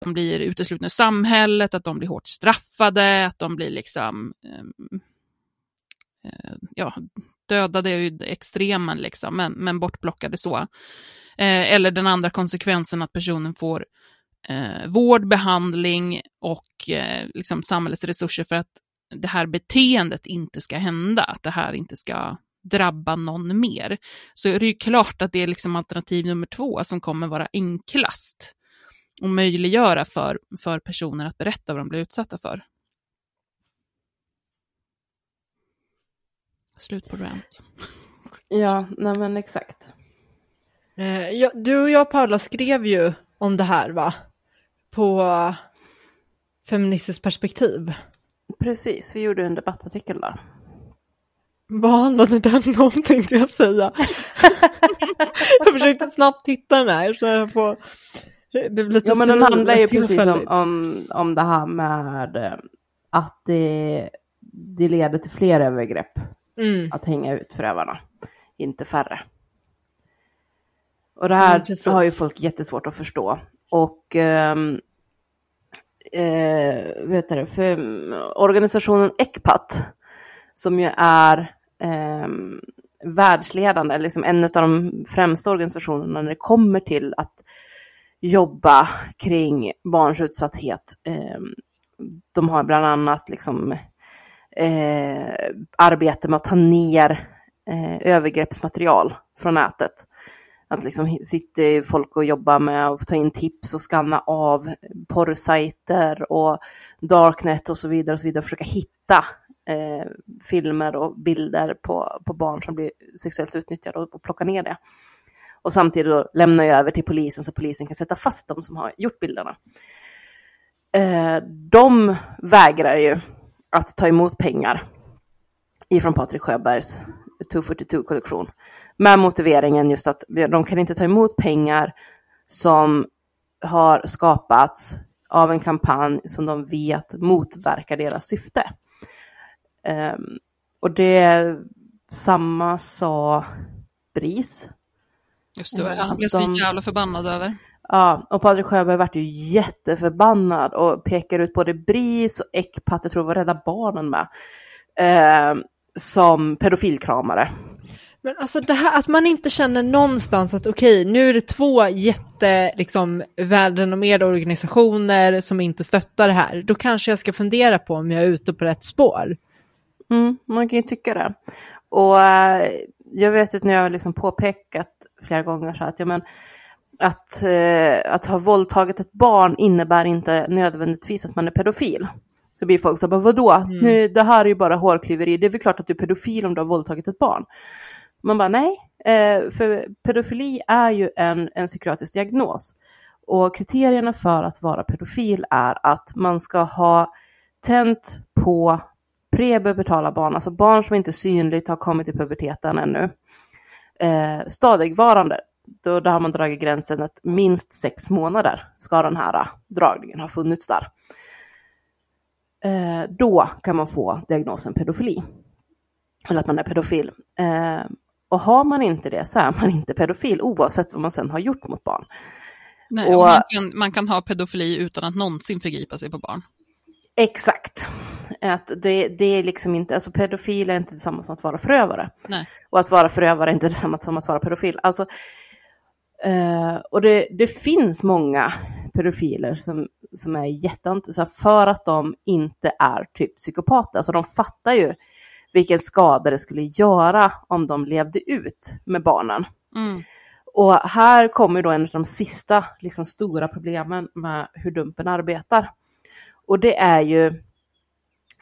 De blir uteslutna ur samhället, att de blir hårt straffade, att de blir liksom ehm, eh, ja, dödade är ju extremen, liksom, men, men bortplockade så. Eh, eller den andra konsekvensen att personen får eh, vård, behandling och eh, liksom samhällets resurser för att det här beteendet inte ska hända, att det här inte ska drabba någon mer. Så är det ju klart att det är liksom alternativ nummer två som kommer vara enklast och möjliggöra för, för personer att berätta vad de blir utsatta för. Slut på rant. Ja, nej men exakt. Eh, ja, du och jag Paula skrev ju om det här va? På Feministiskt perspektiv. Precis, vi gjorde en debattartikel där. Vad handlade den om tänkte jag säga. jag försökte snabbt hitta den här så jag får... Lite Ja men den handlar ju precis om, om, om det här med eh, att det, det leder till fler övergrepp Mm. att hänga ut förövarna, inte färre. Och det här precis. har ju folk jättesvårt att förstå. Och ehm, eh, vet du, för organisationen ECPAT, som ju är ehm, världsledande, liksom en av de främsta organisationerna när det kommer till att jobba kring barns utsatthet. Ehm, de har bland annat liksom, eh, arbete med att ta ner eh, övergreppsmaterial från nätet. Att liksom sitter folk och jobbar med att ta in tips och skanna av porrsajter och darknet och så vidare och så vidare. Försöka hitta eh, filmer och bilder på, på barn som blir sexuellt utnyttjade och, och plocka ner det. Och samtidigt då lämna över till polisen så polisen kan sätta fast de som har gjort bilderna. Eh, de vägrar ju att ta emot pengar ifrån Patrik Sjöbergs 242-kollektion. Med motiveringen just att de kan inte ta emot pengar som har skapats av en kampanj som de vet motverkar deras syfte. Um, och det samma sa BRIS. Just det, han blev så jävla förbannad över. Ja, och Patrik Sjöberg vart ju jätteförbannad och pekar ut både BRIS och Ecpat, jag tror det var Rädda Barnen med, eh, som pedofilkramare. Men alltså det här att man inte känner någonstans att okej, okay, nu är det två jätte, liksom, välrenommerade organisationer som inte stöttar det här. Då kanske jag ska fundera på om jag är ute på rätt spår. Mm, man kan ju tycka det. Och äh, jag vet att när jag har liksom påpekat flera gånger så att, ja, men, att, äh, att ha våldtagit ett barn innebär inte nödvändigtvis att man är pedofil. Så blir folk så här, vadå? Mm. Nu, det här är ju bara hårklyveri. Det är väl klart att du är pedofil om du har våldtagit ett barn. Man bara nej, eh, för pedofili är ju en, en psykiatrisk diagnos. Och kriterierna för att vara pedofil är att man ska ha tänt på prepubertala barn, alltså barn som inte synligt har kommit i puberteten ännu. Eh, stadigvarande, då, då har man dragit gränsen att minst sex månader ska den här dragningen ha funnits där. Eh, då kan man få diagnosen pedofili. Eller att man är pedofil. Eh, och har man inte det så är man inte pedofil oavsett vad man sen har gjort mot barn. Nej, och, man, kan, man kan ha pedofili utan att någonsin förgripa sig på barn. Exakt. Att det, det är liksom inte, alltså pedofil är inte detsamma som att vara förövare. Nej. Och att vara förövare är inte detsamma som att vara pedofil. Alltså, uh, och det, det finns många pedofiler som, som är jätteanti, för att de inte är typ psykopater. Alltså de fattar ju vilken skada det skulle göra om de levde ut med barnen. Mm. Och här kommer då en av de sista liksom, stora problemen med hur Dumpen arbetar. Och det är ju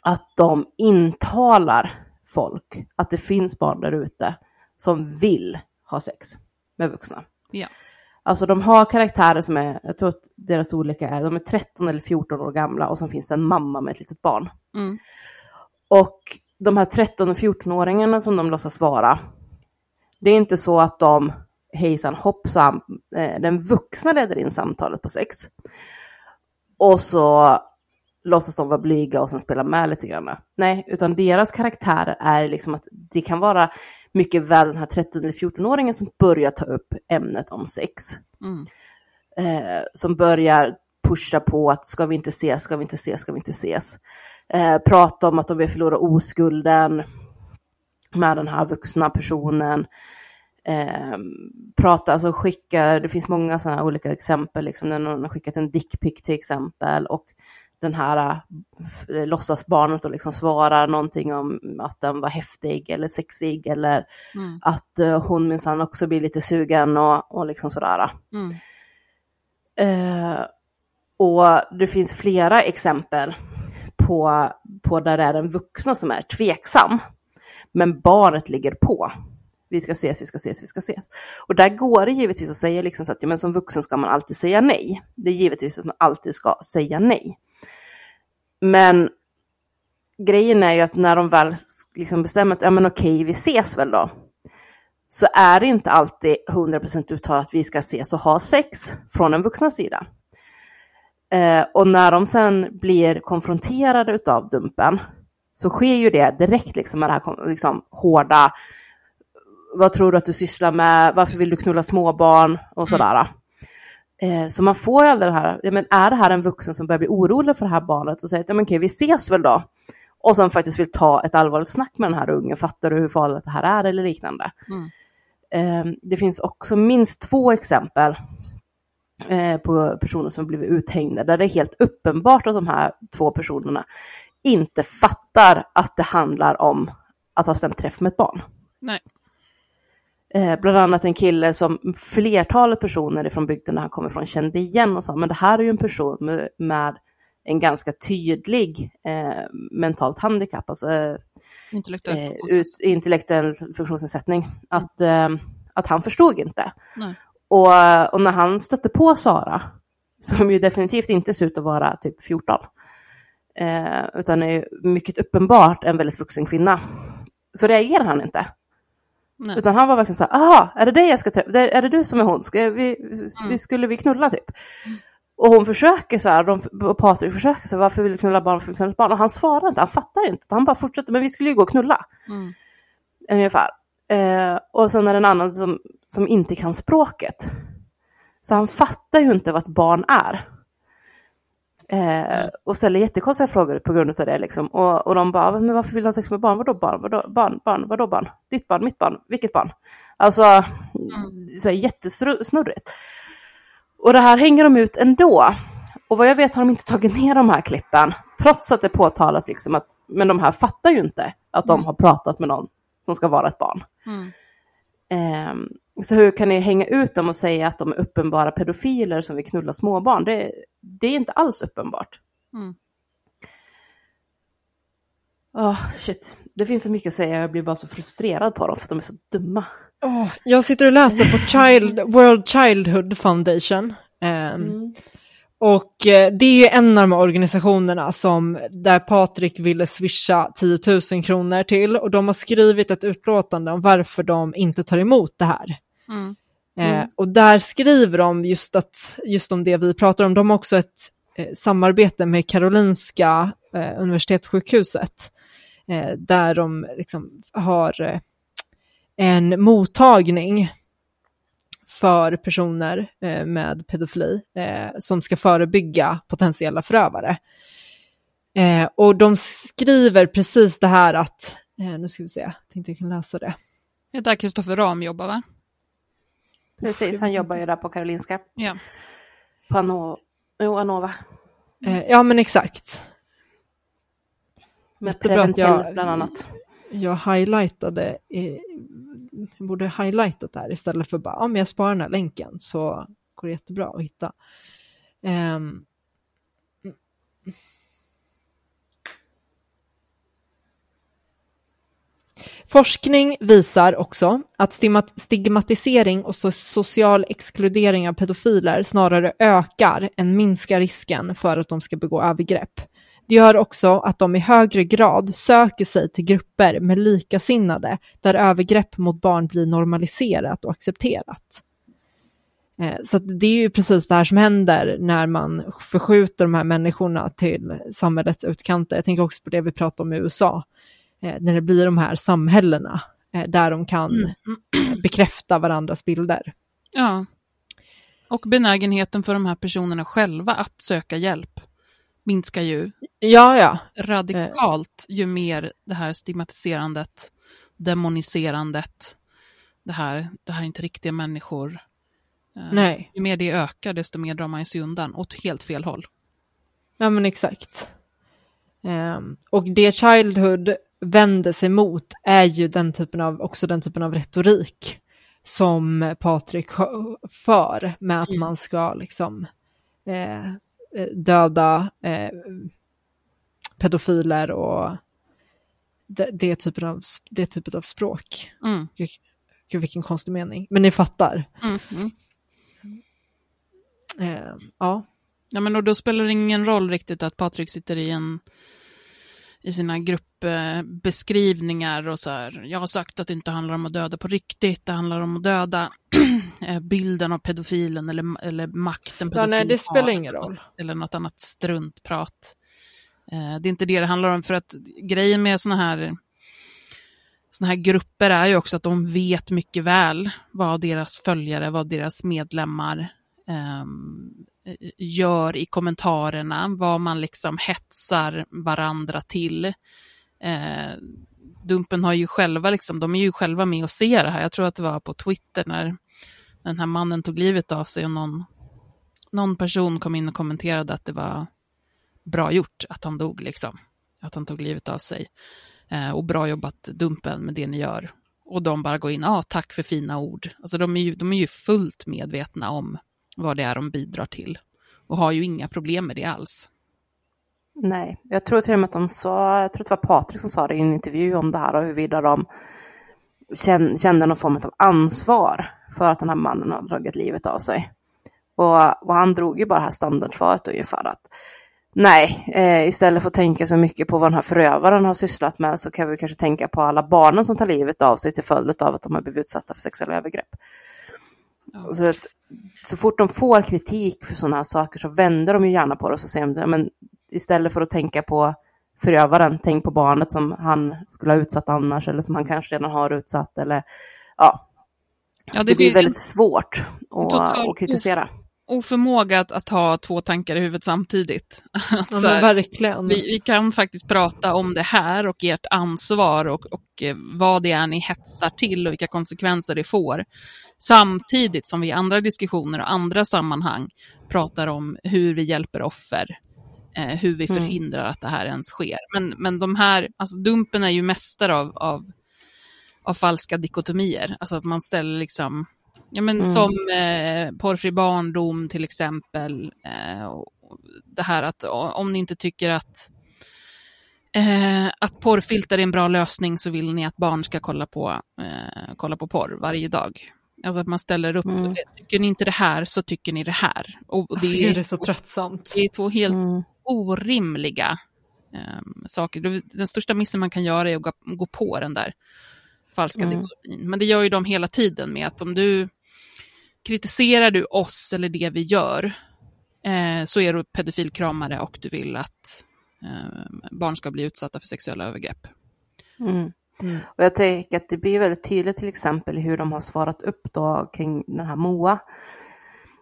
att de intalar folk att det finns barn där ute som vill ha sex med vuxna. Ja. Alltså de har karaktärer som är, jag tror att deras olika är, de är 13 eller 14 år gamla och så finns en mamma med ett litet barn. Mm. Och de här 13 och 14-åringarna som de låtsas vara, det är inte så att de hejsan hoppsan, eh, den vuxna leder in samtalet på sex. Och så låtsas de vara blyga och sen spela med lite grann. Nej, utan deras karaktärer är liksom att det kan vara mycket väl den här 13 eller 14-åringen som börjar ta upp ämnet om sex. Mm. Eh, som börjar pusha på att ska vi inte ses, ska vi inte ses, ska vi inte ses. Eh, prata om att de vill förlora oskulden med den här vuxna personen. Eh, prata, alltså skicka, det finns många sådana olika exempel, liksom när någon har skickat en dickpic till exempel och den här äh, låtsasbarnet och liksom svarar någonting om att den var häftig eller sexig eller mm. att äh, hon minsann också blir lite sugen och, och liksom sådär. Mm. Eh, och det finns flera exempel på, på där det är den vuxna som är tveksam. Men barnet ligger på. Vi ska ses, vi ska ses, vi ska ses. Och där går det givetvis att säga liksom så att ja, men som vuxen ska man alltid säga nej. Det är givetvis att man alltid ska säga nej. Men grejen är ju att när de väl liksom bestämmer att ja men okej, vi ses väl då. Så är det inte alltid 100% uttalat att vi ska ses och ha sex från den vuxna sida. Eh, och när de sen blir konfronterade av Dumpen så sker ju det direkt liksom med det här liksom, hårda, vad tror du att du sysslar med, varför vill du knulla småbarn och sådär. Mm. Eh, så man får aldrig det här, ja, men är det här en vuxen som börjar bli orolig för det här barnet och säger att ja, men okej, vi ses väl då? Och som faktiskt vill ta ett allvarligt snack med den här ungen, fattar du hur farligt det här är eller liknande. Mm. Eh, det finns också minst två exempel eh, på personer som blivit uthängda, där det är helt uppenbart att de här två personerna inte fattar att det handlar om att ha stämt träff med ett barn. Nej. Eh, bland annat en kille som flertalet personer från bygden där han kommer ifrån kände igen och sa, men det här är ju en person med, med en ganska tydlig eh, mentalt handikapp, alltså eh, intellektuell, eh, ut, intellektuell funktionsnedsättning, att, eh, att han förstod inte. Och, och, när han stötte på Sara, som ju definitivt inte ser ut att vara typ 14, eh, utan är mycket uppenbart en väldigt vuxen kvinna, så reagerar han inte. Nej. Utan han var verkligen så här, aha, är det det jag ska träffa? Är det du som är hon? Ska vi, mm. vi, skulle vi knulla typ? Och hon försöker så här, de, och Patrik försöker så här, varför vill du knulla barn, varför vill du knulla barn? Och han svarar inte, han fattar inte. Han bara fortsätter, men vi skulle ju gå och knulla. Mm. Ungefär. Eh, och sen är det en annan som, som inte kan språket. Så han fattar ju inte vad ett barn är. Eh, och ställer jättekonstiga frågor på grund av det. Liksom. Och, och de bara, men varför vill du ha sex med barn? Vadå barn? Vadå barn? barn? Vadå barn? Ditt barn? Mitt barn? Vilket barn? Alltså, mm. så här, jättesnurrigt. Och det här hänger de ut ändå. Och vad jag vet har de inte tagit ner de här klippen, trots att det påtalas liksom att, men de här fattar ju inte att de mm. har pratat med någon som ska vara ett barn. Mm. Um, så hur kan ni hänga ut dem och säga att de är uppenbara pedofiler som vill knulla småbarn? Det, det är inte alls uppenbart. Mm. Oh, shit. Det finns så mycket att säga, jag blir bara så frustrerad på dem för att de är så dumma. Oh, jag sitter och läser på Child, World Childhood Foundation. Um, mm. Och eh, det är en av de organisationerna som där Patrik ville swisha 10 000 kronor till och de har skrivit ett utlåtande om varför de inte tar emot det här. Mm. Eh, mm. och där skriver de just, att, just om det vi pratar om, de har också ett eh, samarbete med Karolinska eh, universitetssjukhuset eh, där de liksom har eh, en mottagning för personer eh, med pedofili som ska förebygga potentiella förövare. Och de skriver precis det här att, nu ska vi se, jag tänkte jag kan läsa det. Det är där Kristoffer Ram jobbar va? Precis, han jobbar ju där på Karolinska. Ja. På Anova. Jo, Anova. Eh, ja, men exakt. Med Preventel bland annat. Jag highlightade jag borde highlightat det här istället för bara, ja men jag sparar den här länken så går det jättebra att hitta. Um, Forskning visar också att stigmatisering och social exkludering av pedofiler snarare ökar än minskar risken för att de ska begå övergrepp. Det gör också att de i högre grad söker sig till grupper med likasinnade, där övergrepp mot barn blir normaliserat och accepterat. Eh, så det är ju precis det här som händer när man förskjuter de här människorna till samhällets utkanter. Jag tänker också på det vi pratade om i USA, när det blir de här samhällena eh, där de kan mm. bekräfta varandras bilder. Ja, och benägenheten för de här personerna själva att söka hjälp minskar ju ja, ja. radikalt ju mer det här stigmatiserandet, demoniserandet, det här, det här är inte riktiga människor. Eh, Nej. Ju mer det ökar, desto mer drar man sig undan åt helt fel håll. Ja, men exakt. Um, och det Childhood vänder sig mot är ju den typen av, också den typen av retorik som Patrik för med att mm. man ska liksom eh, döda eh, pedofiler och det, det, typen av, det typen av språk. Mm. Gud, gud, vilken konstig mening. Men ni fattar. Mm. Mm. Eh, ja. Ja, men då spelar det ingen roll riktigt att Patrik sitter i en i sina gruppbeskrivningar och så här. Jag har sagt att det inte handlar om att döda på riktigt, det handlar om att döda eh, bilden av pedofilen eller, eller makten ja, nej, det spelar ingen roll. Eller något annat struntprat. Eh, det är inte det det handlar om, för att grejen med såna här såna här grupper är ju också att de vet mycket väl vad deras följare, vad deras medlemmar um, gör i kommentarerna, vad man liksom hetsar varandra till. Eh, Dumpen har ju själva, liksom, de är ju själva med och ser det här. Jag tror att det var på Twitter när den här mannen tog livet av sig och någon, någon person kom in och kommenterade att det var bra gjort att han dog, liksom. Att han tog livet av sig. Eh, och bra jobbat Dumpen med det ni gör. Och de bara går in, ja ah, tack för fina ord. Alltså de är, ju, de är ju fullt medvetna om vad det är de bidrar till. Och har ju inga problem med det alls. Nej, jag tror till och med att de sa, jag tror det var Patrik som sa det i en intervju om det här och huruvida de kände någon form av ansvar för att den här mannen har dragit livet av sig. Och, och han drog ju bara det här standardsvaret ungefär att nej, eh, istället för att tänka så mycket på vad den här förövaren har sysslat med så kan vi kanske tänka på alla barnen som tar livet av sig till följd av att de har blivit utsatta för sexuella övergrepp. Ja. Så, att, så fort de får kritik för sådana här saker så vänder de ju gärna på det och så säger de, men istället för att tänka på förövaren, tänk på barnet som han skulle ha utsatt annars eller som han kanske redan har utsatt eller ja. ja det, det blir väldigt svårt att, att kritisera oförmåga att, att ha två tankar i huvudet samtidigt. Att, ja, här, verkligen. Vi, vi, kan faktiskt prata om det här och ert ansvar och, och eh, vad det är ni hetsar till och vilka konsekvenser det får. Samtidigt som vi i andra diskussioner och andra sammanhang pratar om hur vi hjälper offer, eh, hur vi mm. förhindrar att det här ens sker. Men, men de här, alltså Dumpen är ju mästare av, av, av falska dikotomier, alltså att man ställer liksom Ja, men mm. Som eh, porrfri barndom till exempel. Eh, det här att om ni inte tycker att, eh, att porrfilter är en bra lösning så vill ni att barn ska kolla på, eh, kolla på porr varje dag. Alltså att man ställer upp, mm. tycker ni inte det här så tycker ni det här. Och det, alltså, är, det så tröttsamt. Det är två helt mm. orimliga um, saker. Den största missen man kan göra är att gå, gå på den där falska mm. dikotomin. Men det gör ju de hela tiden med att om du kritiserar du oss eller det vi gör eh, så är du pedofilkramare och du vill att eh, barn ska bli utsatta för sexuella övergrepp. Mm. Mm. Och jag tänker att det blir väldigt tydligt till exempel hur de har svarat upp då kring den här Moa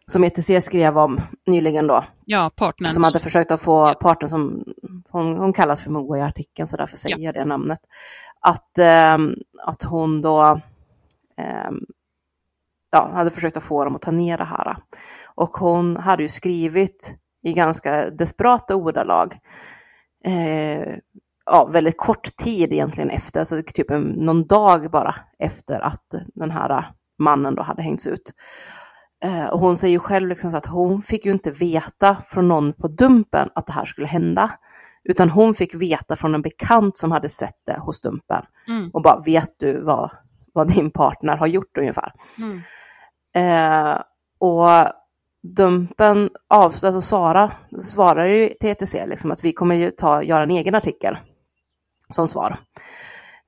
som ETC skrev om nyligen då. Ja, partnern. Som hade försökt att få ja. partnern som, hon, hon kallas för Moa i artikeln så därför säger jag ja. det namnet. Att, eh, att hon då eh, ja, hade försökt att få dem att ta ner det här. Och hon hade ju skrivit i ganska desperata ordalag, eh, ja, väldigt kort tid egentligen efter, alltså typ en, någon dag bara efter att den här mannen då hade hängts ut. Eh, och hon säger ju själv liksom så att hon fick ju inte veta från någon på Dumpen att det här skulle hända. Utan hon fick veta från en bekant som hade sett det hos Dumpen. Mm. Och bara, vet du vad, vad din partner har gjort ungefär? Mm. Eh, och Dumpen avslutade, alltså Sara svarar ju till ETC liksom att vi kommer ju ta, göra en egen artikel som svar.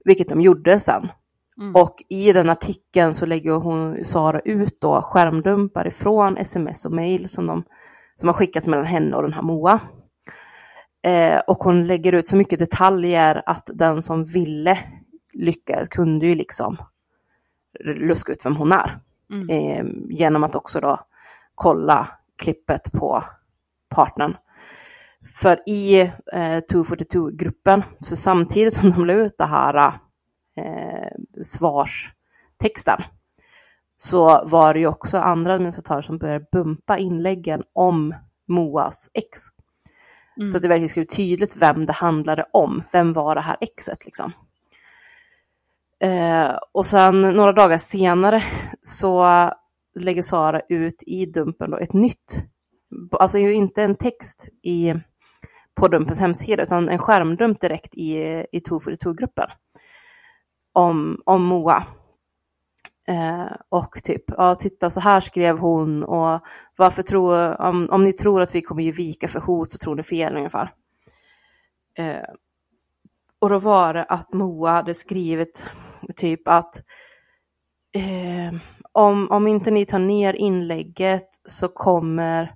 Vilket de gjorde sen. Mm. Och i den artikeln så lägger hon, Sara ut då skärmdumpar ifrån sms och mail som, de, som har skickats mellan henne och den här Moa. Eh, och hon lägger ut så mycket detaljer att den som ville lyckas kunde ju liksom luska ut vem hon är. Mm. Eh, genom att också då kolla klippet på partnern. För i eh, 242-gruppen, så samtidigt som de la ut det här eh, svarstexten, så var det ju också andra administratörer som började bumpa inläggen om Moas ex. Mm. Så att det verkligen skulle bli tydligt vem det handlade om. Vem var det här exet liksom? Eh, och sen några dagar senare så lägger Sara ut i Dumpen då ett nytt, alltså ju inte en text i, på Dumpens hemsida utan en skärmdump direkt i, i 242-gruppen om, om Moa. Eh, och typ, ja titta så här skrev hon och varför tror, om, om ni tror att vi kommer ge vika för hot så tror ni fel ungefär. Eh, och då var det att Moa hade skrivit typ att eh, om, om inte ni tar ner inlägget så kommer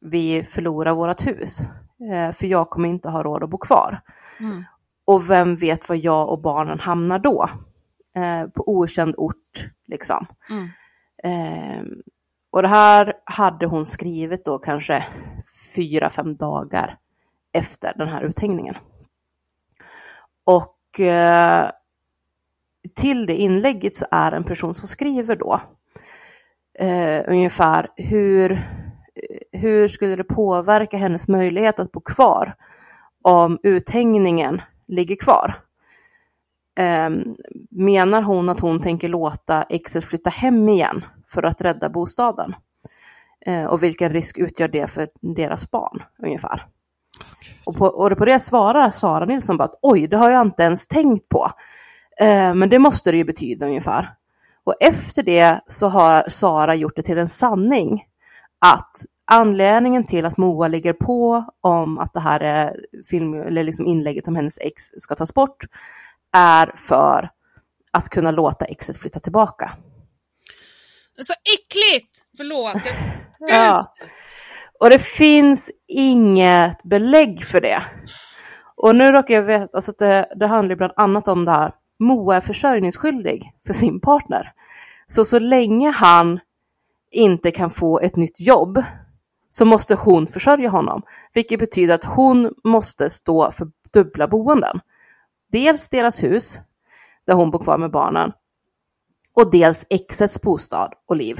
vi förlora vårt hus. Eh, för jag kommer inte ha råd att bo kvar. Mm. Och vem vet var jag och barnen hamnar då? Eh, på okänd ort liksom. Mm. Eh, och det här hade hon skrivit då kanske fyra, fem dagar efter den här uthängningen. Och eh, till det inlägget så är en person som skriver då eh, ungefär hur, Eh, hur skulle det påverka hennes möjlighet att bo kvar om uthängningen ligger kvar? Ehm, menar hon att hon tänker låta exet flytta hem igen för att rädda bostaden? Ehm, och vilken risk utgör det för deras barn ungefär? Och på, och på det svarar Sara Nilsson bara att oj, det har jag inte ens tänkt på. Ehm, men det måste det ju betyda ungefär. Och efter det så har Sara gjort det till en sanning att anledningen till att Moa ligger på om att det här är film, eller liksom inlägget om hennes ex ska tas bort är för att kunna låta exet flytta tillbaka. Så äckligt! Förlåt. Ja. Och det finns inget belägg för det. Och nu råkar jag veta alltså att det, det handlar bland annat om det här. Moa är försörjningsskyldig för sin partner. Så så länge han inte kan få ett nytt jobb så måste hon försörja honom. Vilket betyder att hon måste stå för dubbla boenden. Dels deras hus, där hon bor kvar med barnen, och dels exets bostad och liv.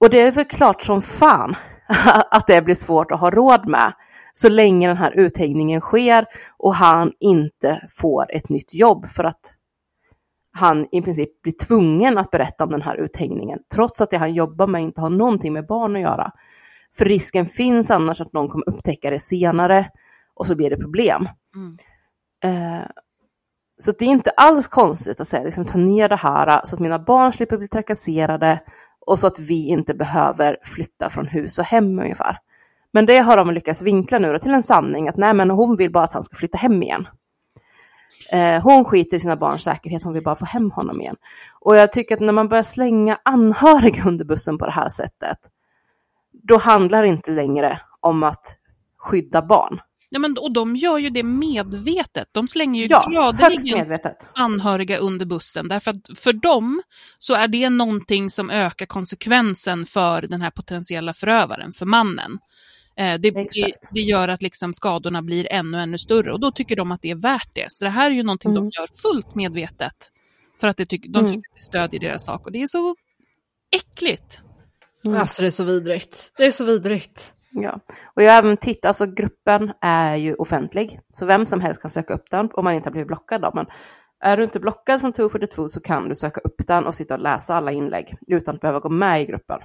Och det är väl klart som fan att det blir svårt att ha råd med så länge den här uthängningen sker och han inte får ett nytt jobb för att han i princip blir tvungen att berätta om den här uthängningen trots att det han jobbar med inte har någonting med barn att göra. För risken finns annars att någon kommer upptäcka det senare och så blir det problem. Mm. Eh, så det är inte alls konstigt att säga, liksom, ta ner det här så att mina barn slipper bli trakasserade och så att vi inte behöver flytta från hus och hem ungefär. Men det har de lyckats vinkla nu till en sanning att nej men hon vill bara att han ska flytta hem igen. Eh, hon skiter i sina barns säkerhet, hon vill bara få hem honom igen. Och jag tycker att när man börjar slänga anhöriga under bussen på det här sättet, då handlar det inte längre om att skydda barn. Ja, men, och de gör ju det medvetet. De slänger ju ja, gradeligen anhöriga under bussen. Därför att för dem så är det någonting som ökar konsekvensen för den här potentiella förövaren, för mannen. Eh, det, det, det, gör att liksom skadorna blir ännu, ännu större och då tycker de att det är värt det. Så det här är ju någonting mm. de gör fullt medvetet. För att det tyck, de mm. tycker att det stödjer deras sak och det är så äckligt. Mm. Alltså det är så vidrigt. Det är så vidrigt. Ja, och jag har även tittat, alltså gruppen är ju offentlig, så vem som helst kan söka upp den om man inte har blivit blockad då. Men är du inte blockad från 242 så kan du söka upp den och sitta och läsa alla inlägg utan att behöva gå med i gruppen.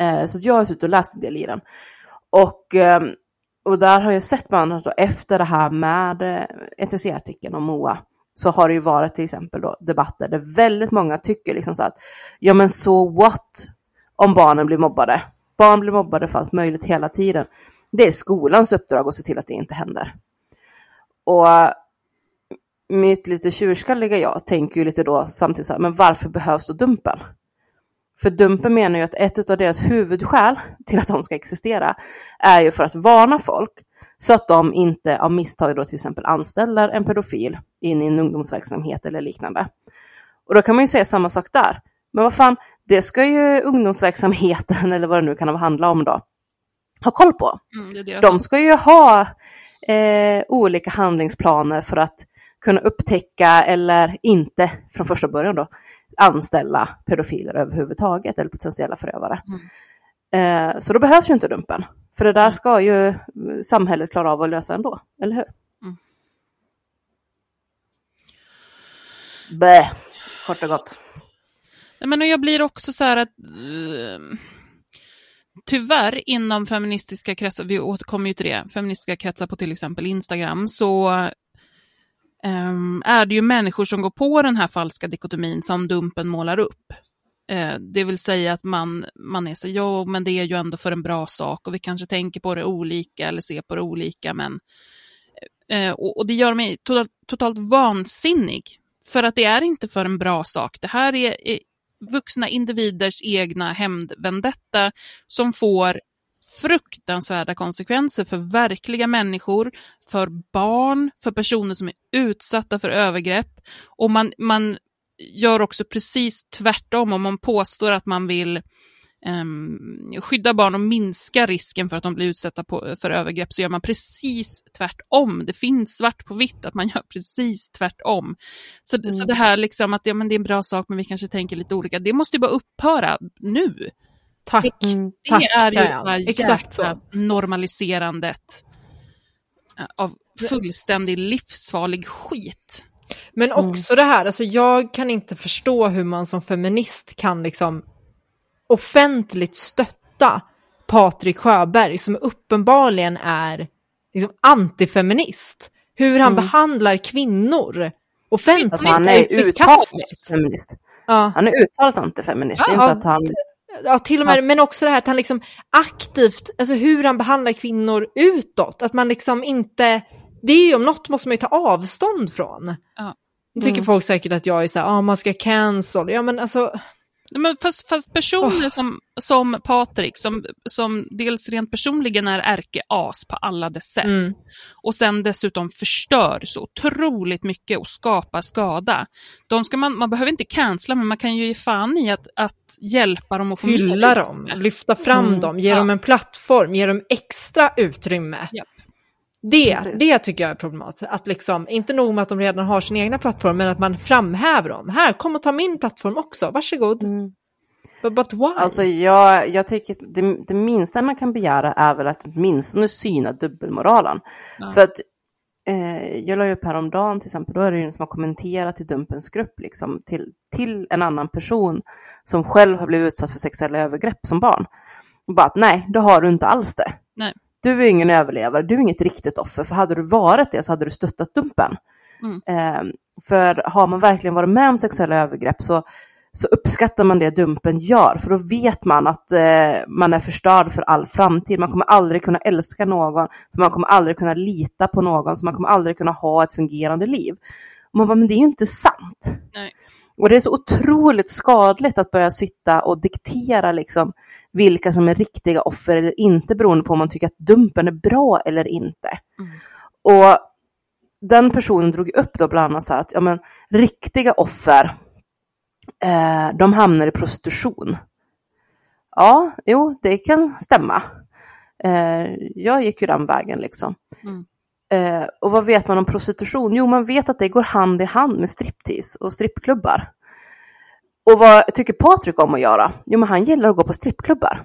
Eh, så jag har suttit och läst en del i den. Och, eh, och där har jag sett bland annat då, efter det här med eh, NTC-artikeln om Moa, så har det ju varit till exempel då debatter där väldigt många tycker liksom så att ja men så what om barnen blir mobbade? Barn blir mobbade för allt möjligt hela tiden. Det är skolans uppdrag att se till att det inte händer. Och mitt lite tjurskalliga jag tänker ju lite då samtidigt så här, men varför behövs då Dumpen? För Dumpen menar ju att ett av deras huvudskäl till att de ska existera är ju för att varna folk så att de inte av misstag då till exempel anställer en pedofil in i en ungdomsverksamhet eller liknande. Och då kan man ju säga samma sak där. Men vad fan, det ska ju ungdomsverksamheten eller vad det nu kan handla om då ha koll på. Mm, de ska ju ha eh, olika handlingsplaner för att kunna upptäcka eller inte från första början då anställa pedofiler överhuvudtaget eller potentiella förövare. Mm. Eh, så då behövs ju inte Dumpen. För det där mm. ska ju samhället klara av att lösa ändå, eller hur? Mm. Bäh, kort och gott. Men jag blir också så här att uh, tyvärr inom feministiska kretsar, vi återkommer ju till det, feministiska kretsar på till exempel Instagram, så Ehm, är det ju människor som går på den här falska dikotomin som Dumpen målar upp. Uh, det vill säga att man, man är så, ja men det är ju ändå för en bra sak och vi kanske tänker på det olika eller ser på det olika, men eh, och, och, det gör mig totalt, totalt vansinnig. För att det är inte för en bra sak. Det här är, är vuxna individers egna hämndvendetta som får fruktansvärda konsekvenser för verkliga människor, för barn, för personer som är utsatta för övergrepp. Och man, man gör också precis tvärtom om man påstår att man vill um, skydda barn och minska risken för att de blir utsatta på, för övergrepp så gör man precis tvärtom. Det finns svart på vitt att man gör precis tvärtom. Så, mm. så det här liksom att ja, men det är en bra sak men vi kanske tänker lite olika, det måste ju bara upphöra nu. Tack. Det, det Tack, är ju det här Exakt så. normaliserandet eh, av fullständig livsfarlig skit. Men också mm. det här, alltså jag kan inte förstå hur man som feminist kan liksom offentligt stötta Patrik Sjöberg som uppenbarligen är liksom antifeminist. Hur han mm. behandlar kvinnor offentligt alltså, han är uttalat feminist. Ja. Han är uttalat antifeminist. Ja, inte att han... ja, till och med, men också det här att han liksom aktivt, alltså hur han behandlar kvinnor utåt, att man liksom inte, det är ju om något måste man ju ta avstånd från. Ja. Nu tycker mm. folk säkert att jag är så här, ah, man ska cancel, ja men alltså Men fast, fast personer oh. som, som Patrik, som, som dels rent personligen är ärkeas på alla dess sätt, mm. och sen dessutom förstör så otroligt mycket och skapar skada. De ska man, man behöver inte cancella, men man kan ju ge fan i att, att hjälpa dem att få Hylla dem, lyfta fram mm. dem, ge ja. dem en plattform, ge dem extra utrymme. Ja. Det, det tycker jag är problematiskt. Att liksom, inte nog med att de redan har sin egna plattform, men att man framhäver dem. Här, kom och ta min plattform också, varsågod. Mm. But, but why? Alltså jag, jag tycker det, det minsta man kan begära är väl att åtminstone syna dubbelmoralen. Ja. För att eh, jag la upp häromdagen till exempel, då är det ju en som har kommenterat i Dumpens grupp liksom, till, till en annan person som själv har blivit utsatt för sexuella övergrepp som barn. Och bara att nej, det har du inte alls det. Nej. Du är ingen överlevare, du är inget riktigt offer, för hade du varit det så hade du stöttat Dumpen. Mm. Eh, för har man verkligen varit med om sexuella övergrepp så, så uppskattar man det Dumpen gör, för då vet man att eh, man är förstörd för all framtid. Man kommer aldrig kunna älska någon, för man kommer aldrig kunna lita på någon, så man kommer aldrig kunna ha ett fungerande liv. Och man bara, men det är ju inte sant. Nej. Och det är så otroligt skadligt att börja sitta och diktera liksom vilka som är riktiga offer eller inte beroende på om man tycker att dumpen är bra eller inte. Mm. Och den personen drog upp då bland annat så att ja, men, riktiga offer, eh, de hamnar i prostitution. Ja, jo, det kan stämma. Eh, jag gick ju den vägen liksom. Mm. Eh, och vad vet man om prostitution? Jo, man vet att det går hand i hand med striptease och strippklubbar. Och vad tycker Patrik om att göra? Jo, men han gillar att gå på strippklubbar.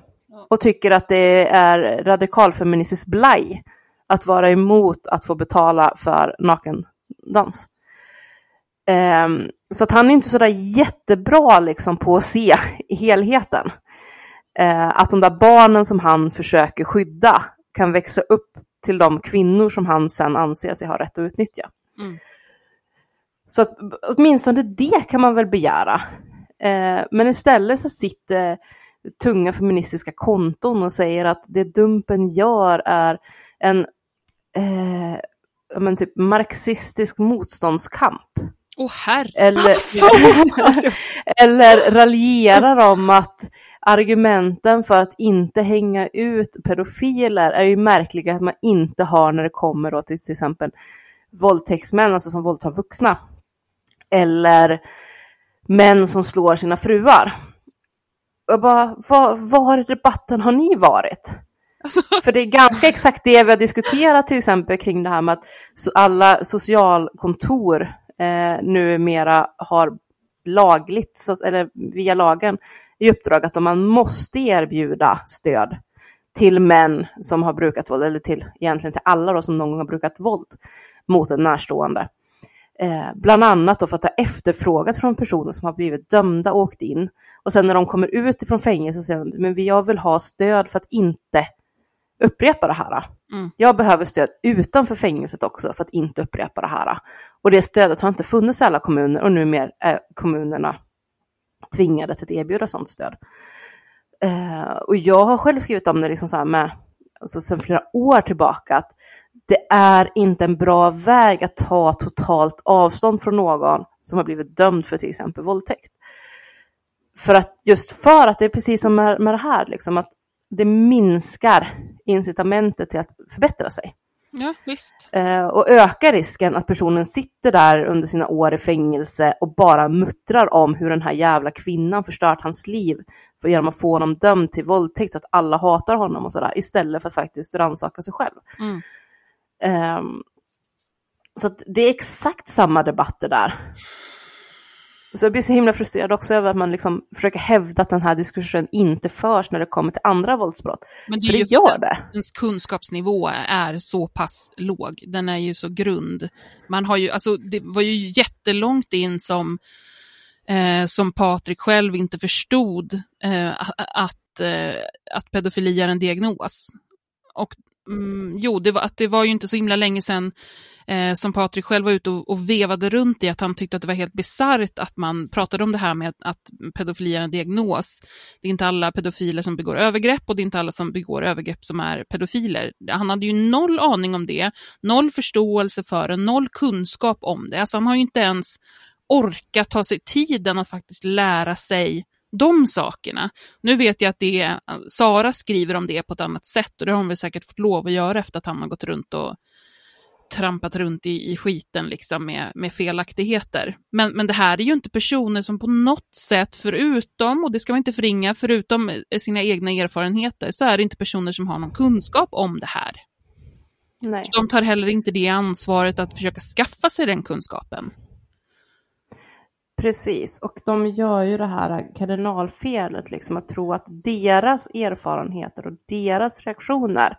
Och tycker att det är radikalfeministiskt blaj att vara emot att få betala för nakendans. Eh, så att han är inte sådär jättebra liksom på att se helheten. Eh, att de där barnen som han försöker skydda kan växa upp till de kvinnor som han sen anser sig ha rätt att utnyttja. Mm. Så att, åtminstone det kan man väl begära. Eh, men istället så sitter tunga feministiska konton och säger att det Dumpen gör är en eh, men typ marxistisk motståndskamp. Oh, herre. Eller, alltså. eller raljerar om att argumenten för att inte hänga ut pedofiler är ju märkliga att man inte har när det kommer då till till exempel våldtäktsmän, alltså som våldtar vuxna. Eller män som slår sina fruar. Jag bara, var, var i debatten har ni varit? Alltså. För det är ganska exakt det vi har diskuterat till exempel kring det här med att alla socialkontor eh, numera har lagligt, eller via lagen, i uppdrag att man måste erbjuda stöd till män som har brukat våld, eller till egentligen till alla då som någon gång har brukat våld mot en närstående. Eh, bland annat då för att ha efterfrågat från personer som har blivit dömda och åkt in. Och sen när de kommer ut ifrån fängelse så säger de, men jag vill ha stöd för att inte upprepa det här. Mm. Jag behöver stöd utanför fängelset också för att inte upprepa det här. Och det stödet har inte funnits i alla kommuner och numera är kommunerna tvingade till att erbjuda sådant stöd. Eh, och jag har själv skrivit om det liksom så här med, alltså sedan flera år tillbaka, att det är inte en bra väg att ta totalt avstånd från någon som har blivit dömd för till exempel våldtäkt. För att just för att det är precis som med, med det här, liksom, att det minskar incitamentet till att förbättra sig. Ja, visst. Eh, och ökar risken att personen sitter där under sina år i fängelse och bara muttrar om hur den här jävla kvinnan förstört hans liv för genom att få honom dömd till våldtäkt så att alla hatar honom och sådär, istället för att faktiskt rannsaka sig själv. Mm. Eh, så det är exakt samma debatter där. Så jag blir så himla frustrerad också över att man liksom försöker hävda att den här diskussionen inte förs när det kommer till andra våldsbrott. Men det för det gör det. Ens kunskapsnivå är så pass låg, den är ju så grund. Man har ju, alltså det var ju jättelångt in som, eh, som Patrik själv inte förstod eh, att, eh, att pedofili är en diagnos. Och mm, jo, det var, att det var ju inte så himla länge sedan eh, som Patrik själv var ute och, och, vevade runt i, att han tyckte att det var helt bisarrt att man pratade om det här med att, pedofili är en diagnos. Det är inte alla pedofiler som begår övergrepp och det är inte alla som begår övergrepp som är pedofiler. Han hade ju noll aning om det, noll förståelse för det, noll kunskap om det. Alltså han har ju inte ens orkat ta sig tiden att faktiskt lära sig de sakerna. Nu vet jag att det är, Sara skriver om det på ett annat sätt och det har hon väl säkert fått lov att göra efter att han har gått runt och trampat runt i, i skiten liksom med, med felaktigheter. Men, men det här är ju inte personer som på något sätt, förutom, och det ska man inte förringa, förutom sina egna erfarenheter, så är det inte personer som har någon kunskap om det här. Nej. De tar heller inte det ansvaret att försöka skaffa sig den kunskapen. Precis, och de gör ju det här kardinalfelet, liksom att tro att deras erfarenheter och deras reaktioner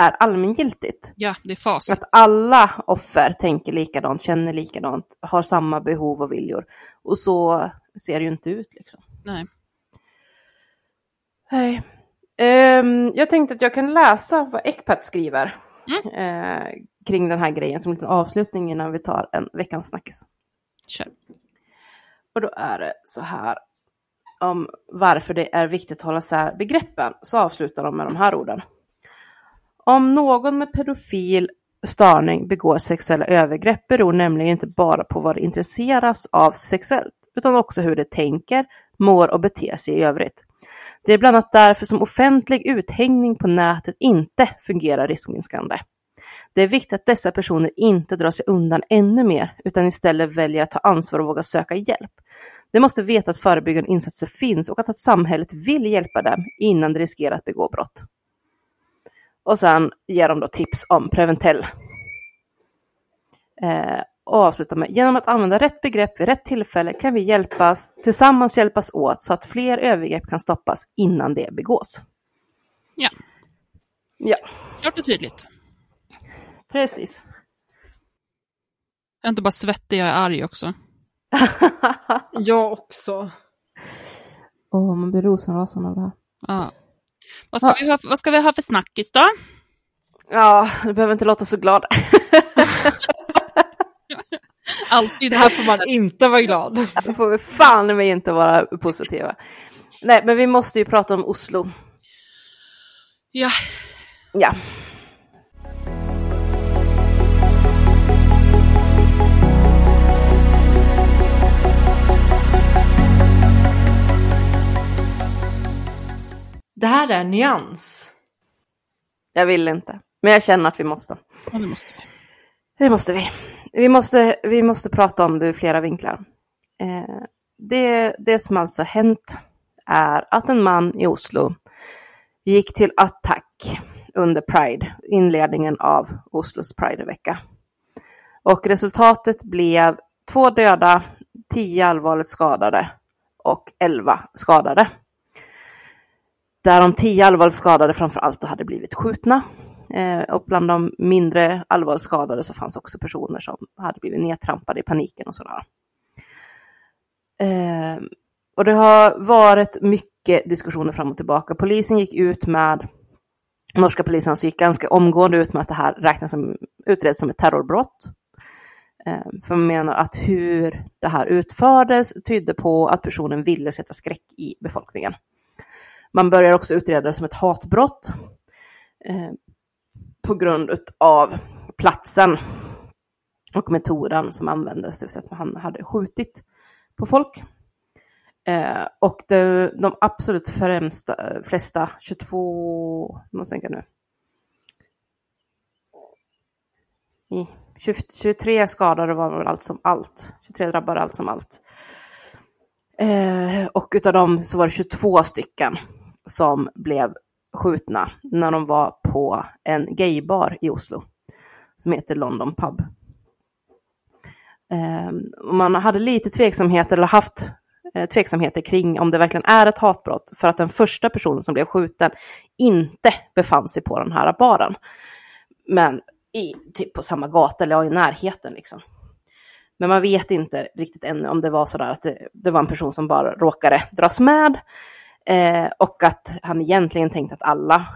är allmängiltigt. Ja, det är facit. Att alla offer tänker likadant, känner likadant, har samma behov och viljor. Och så ser det ju inte ut liksom. Nej. Nej. Um, jag tänkte att jag kan läsa vad Ecpat skriver mm. uh, kring den här grejen som en liten avslutning innan vi tar en veckans snackis. Kör. Och då är det så här om varför det är viktigt att hålla isär begreppen, så avslutar de med de här orden. Om någon med pedofil störning begår sexuella övergrepp beror nämligen inte bara på vad det intresseras av sexuellt, utan också hur det tänker, mår och beter sig i övrigt. Det är bland annat därför som offentlig uthängning på nätet inte fungerar riskminskande. Det är viktigt att dessa personer inte drar sig undan ännu mer, utan istället väljer att ta ansvar och våga söka hjälp. De måste veta att förebyggande insatser finns och att samhället vill hjälpa dem innan de riskerar att begå brott. Och sen ger de då tips om Preventell. Eh, och avslutar med, genom att använda rätt begrepp vid rätt tillfälle kan vi hjälpas, tillsammans hjälpas åt så att fler övergrepp kan stoppas innan det begås. Ja. Ja. Klart och tydligt. Precis. Jag är inte bara svettig, jag är arg också. jag också. Åh, oh, man blir rosenrasande av det här. Ja. Vad ska, ja. vi ha, vad ska vi ha för snackis då? Ja, du behöver inte låta så glad. Alltid. Det här får man inte vara glad. Det får vi fan mig inte vara positiva. Nej, men vi måste ju prata om Oslo. Ja. Ja. Det här är nyans. Jag vill inte, men jag känner att vi måste. Ja, det måste vi. Det måste vi. Vi måste, vi måste prata om det ur flera vinklar. Eh, det, det som alltså hänt är att en man i Oslo gick till attack under Pride, inledningen av Oslos Pridevecka. Och resultatet blev två döda, tio allvarligt skadade och elva skadade där de tio allvarligt skadade framför allt hade blivit skjutna. Eh, och bland de mindre allvarligt skadade så fanns också personer som hade blivit nedtrampade i paniken och sådär. Eh, och det har varit mycket diskussioner fram och tillbaka. Polisen gick ut med, norska polisen gick ganska omgående ut med att det här räknas som, utreds som ett terrorbrott. Eh, för man menar att hur det här utfördes tydde på att personen ville sätta skräck i befolkningen. Man börjar också utreda det som ett hatbrott eh, på grund av platsen och metoden som användes, det vill säga att han hade skjutit på folk. Eh, och det, de absolut främsta, flesta, 22, måste tänka nu, 23 skadade var väl allt som allt, 23 drabbade allt som allt. Eh, och utav dem så var det 22 stycken som blev skjutna när de var på en gaybar i Oslo som heter London Pub. Ehm, man hade lite tveksamheter, eller haft eh, tveksamheter kring om det verkligen är ett hatbrott, för att den första personen som blev skjuten inte befann sig på den här baren. Men i, typ på samma gata eller i närheten liksom. Men man vet inte riktigt ännu om det var så där att det, det var en person som bara råkade dras med Eh, och att han egentligen tänkte att alla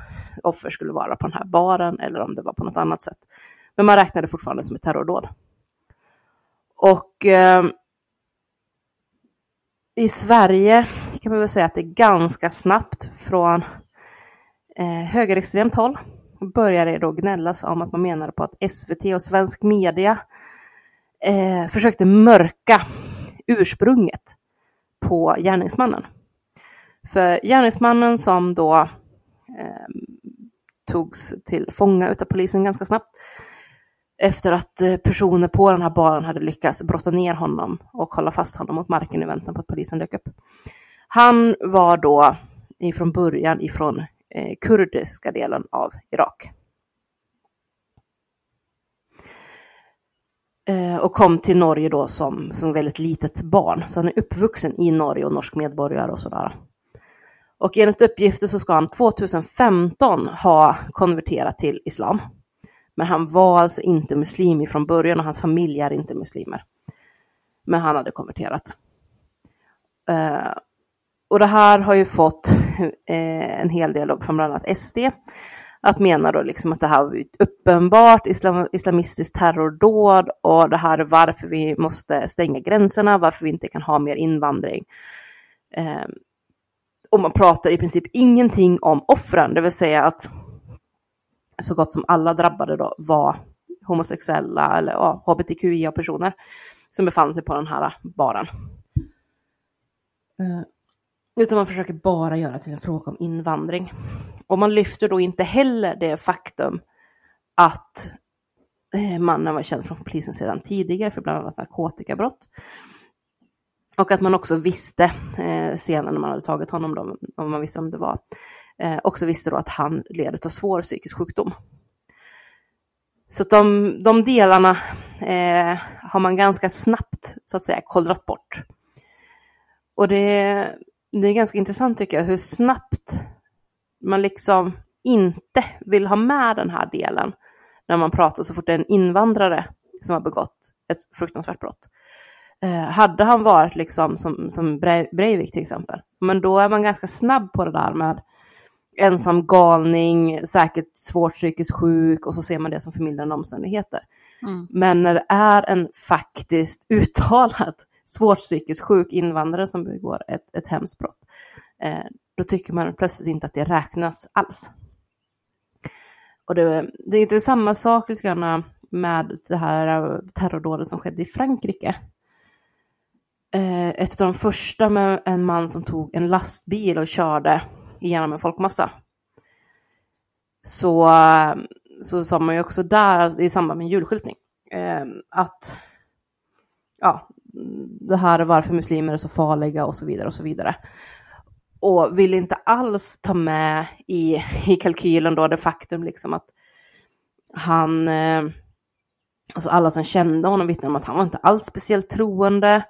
offer skulle vara på den här baren eller om det var på något annat sätt. Men man räknade fortfarande som ett terrordåd. Och eh, i Sverige kan man väl säga att det är ganska snabbt från eh, högerextremt håll började det då gnällas om att man menade på att SVT och svensk media eh, försökte mörka ursprunget på gärningsmannen. För gärningsmannen som då eh, togs till fånga utav polisen ganska snabbt efter att eh, personer på den här baren hade lyckats brotta ner honom och hålla fast honom mot marken i väntan på att polisen dök upp. Han var då ifrån början ifrån eh, kurdiska delen av Irak. Eh, och kom till Norge då som, som väldigt litet barn. Så han är uppvuxen i Norge och norsk medborgare och sådär. Och enligt uppgifter så ska han 2015 ha konverterat till islam. Men han var alltså inte muslim från början och hans familj är inte muslimer. Men han hade konverterat. Eh, och det här har ju fått eh, en hel del från bland annat SD att mena då liksom att det här var ett uppenbart islam, islamistiskt terrordåd och det här är varför vi måste stänga gränserna, varför vi inte kan ha mer invandring. Eh, och man pratar i princip ingenting om offren, det vill säga att så gott som alla drabbade då var homosexuella eller ja, hbtqia-personer som befann sig på den här baren. Uh, utan man försöker bara göra till en fråga om invandring. Och man lyfter då inte heller det faktum att eh, mannen var känd från polisen sedan tidigare för bland annat narkotikabrott. Och att man också visste, eh, senare när man hade tagit honom, då, om man visste om det var, eh, också visste då att han led av svår psykisk sjukdom. Så att de, de delarna eh, har man ganska snabbt, så att säga, kollrat bort. Och det, det är ganska intressant tycker jag, hur snabbt man liksom inte vill ha med den här delen när man pratar så fort det är en invandrare som har begått ett fruktansvärt brott. Eh, hade han varit liksom som, som Breivik till exempel, men då är man ganska snabb på det där med ensam galning, säkert svårt psykiskt sjuk och så ser man det som förmildrande omständigheter. Mm. Men när det är en faktiskt uttalat svårt psykiskt sjuk invandrare som begår ett, ett hemskt brott, eh, då tycker man plötsligt inte att det räknas alls. Och det, det är inte samma sak lite grann med det här terrordådet som skedde i Frankrike. Eh, ett av de första med en man som tog en lastbil och körde genom en folkmassa. Så, så sa man ju också där alltså, i samband med julskyltning eh, att ja, det här är varför muslimer är så farliga och så vidare och så vidare. Och vill inte alls ta med i, i kalkylen då det faktum liksom att han, eh, alltså alla som kände honom vittnade om att han var inte alls speciellt troende.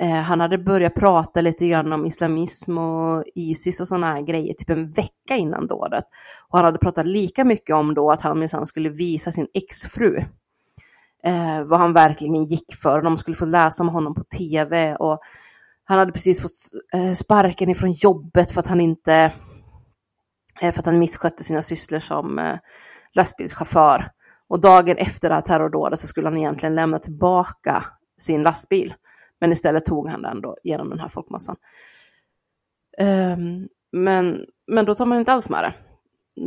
Eh, han hade börjat prata lite grann om islamism och Isis och sådana här grejer typ en vecka innan dådet. Och han hade pratat lika mycket om då att han minsann skulle visa sin exfru eh, vad han verkligen gick för. De skulle få läsa om honom på tv och han hade precis fått eh, sparken ifrån jobbet för att han inte eh, för att han misskötte sina sysslor som eh, lastbilschaufför. Och dagen efter det här terrordådet så skulle han egentligen lämna tillbaka sin lastbil. Men istället tog han den då genom den här folkmassan. Um, men, men då tar man inte alls med det.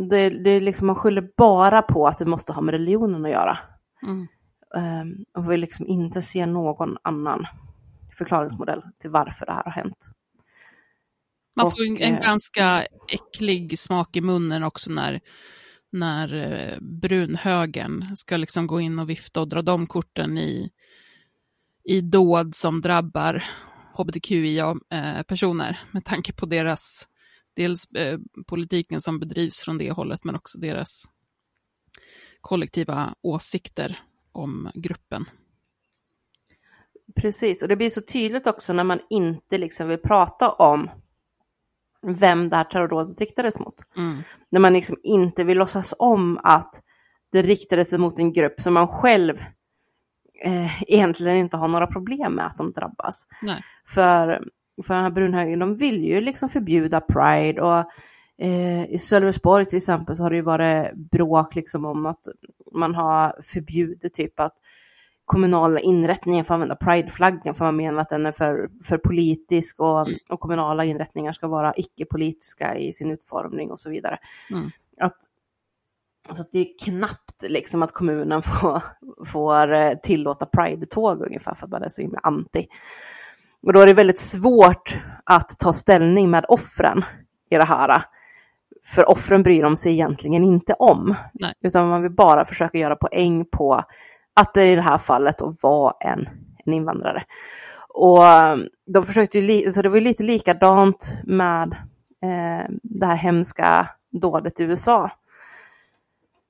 Det, det är liksom, man skyller bara på att det måste ha med religionen att göra. Mm. Um, och vill liksom inte se någon annan förklaringsmodell till varför det här har hänt. Man får en, en eh, ganska äcklig smak i munnen också när, när eh, brunhögern ska liksom gå in och vifta och dra de korten i, i dåd som drabbar hbtqia-personer eh, med tanke på deras, dels eh, politiken som bedrivs från det hållet, men också deras kollektiva åsikter om gruppen. Precis, och det blir så tydligt också när man inte liksom vill prata om vem det här terrorrådet riktades mot. Mm. När man liksom inte vill låtsas om att det riktades mot en grupp som man själv eh, egentligen inte har några problem med att de drabbas. Nej. För, för den här brunhögern, de vill ju liksom förbjuda Pride och eh, i Sölvesborg till exempel så har det ju varit bråk liksom om att man har förbjudit typ att kommunala inrättningar får använda prideflaggan för man menar att den är för, för politisk och, mm. och kommunala inrättningar ska vara icke-politiska i sin utformning och så vidare. Mm. Att, att det är knappt liksom att kommunen får, får eh, tillåta pride-tåg ungefär för att man är så himla anti. Och då är det väldigt svårt att ta ställning med offren i det här. För offren bryr de sig egentligen inte om. Nej. Utan man vill bara försöka göra poäng på att det i det här fallet var en, en invandrare. Och eh, de försökte ju, så det var ju lite likadant med eh, det här hemska dådet i USA.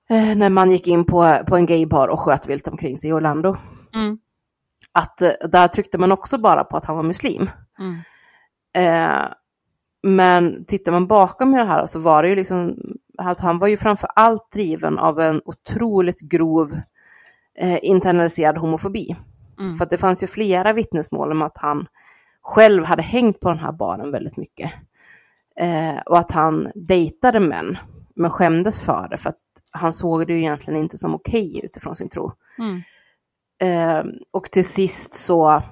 Eh, när man gick in på, på en gaybar och sköt vilt omkring sig i Orlando. Mm. Att eh, där tryckte man också bara på att han var muslim. Mm. Eh, men tittar man bakom det här så var det ju liksom att han var ju framför allt driven av en otroligt grov eh, internaliserad homofobi. Mm. För att det fanns ju flera vittnesmål om att han själv hade hängt på den här baren väldigt mycket. Eh, och att han dejtade män, men skämdes för det för att han såg det ju egentligen inte som okej utifrån sin tro. Mm. Eh, och till sist så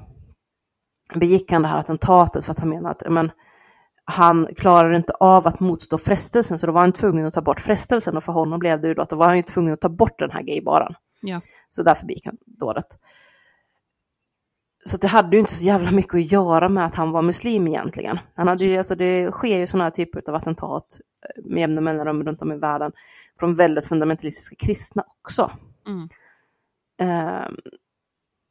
begick han det här attentatet för att han menade att men, han klarade inte av att motstå frestelsen så då var han tvungen att ta bort frestelsen och för honom blev det ju då att då var han ju tvungen att ta bort den här gaybaren. Ja. Så därför begick han dådet. Så det hade ju inte så jävla mycket att göra med att han var muslim egentligen. Han hade ju, alltså det sker ju sådana här typer av attentat eh, med jämna mellanrum runt om i världen från väldigt fundamentalistiska kristna också. Mm. Ehm,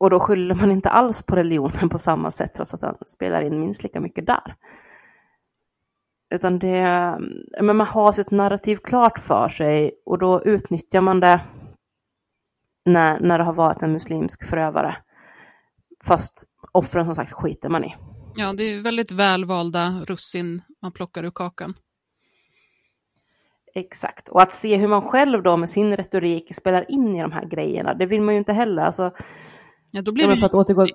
och då skyller man inte alls på religionen på samma sätt trots att den spelar in minst lika mycket där. Utan det, men man har sitt narrativ klart för sig och då utnyttjar man det när, när det har varit en muslimsk förövare. Fast offren som sagt skiter man i. ja, det är väldigt välvalda russin man plockar ur kakan. Exakt, och att se hur man själv då med sin retorik spelar in i de här grejerna, det vill man ju inte heller. Alltså, Ja, då blir det för att återgå-.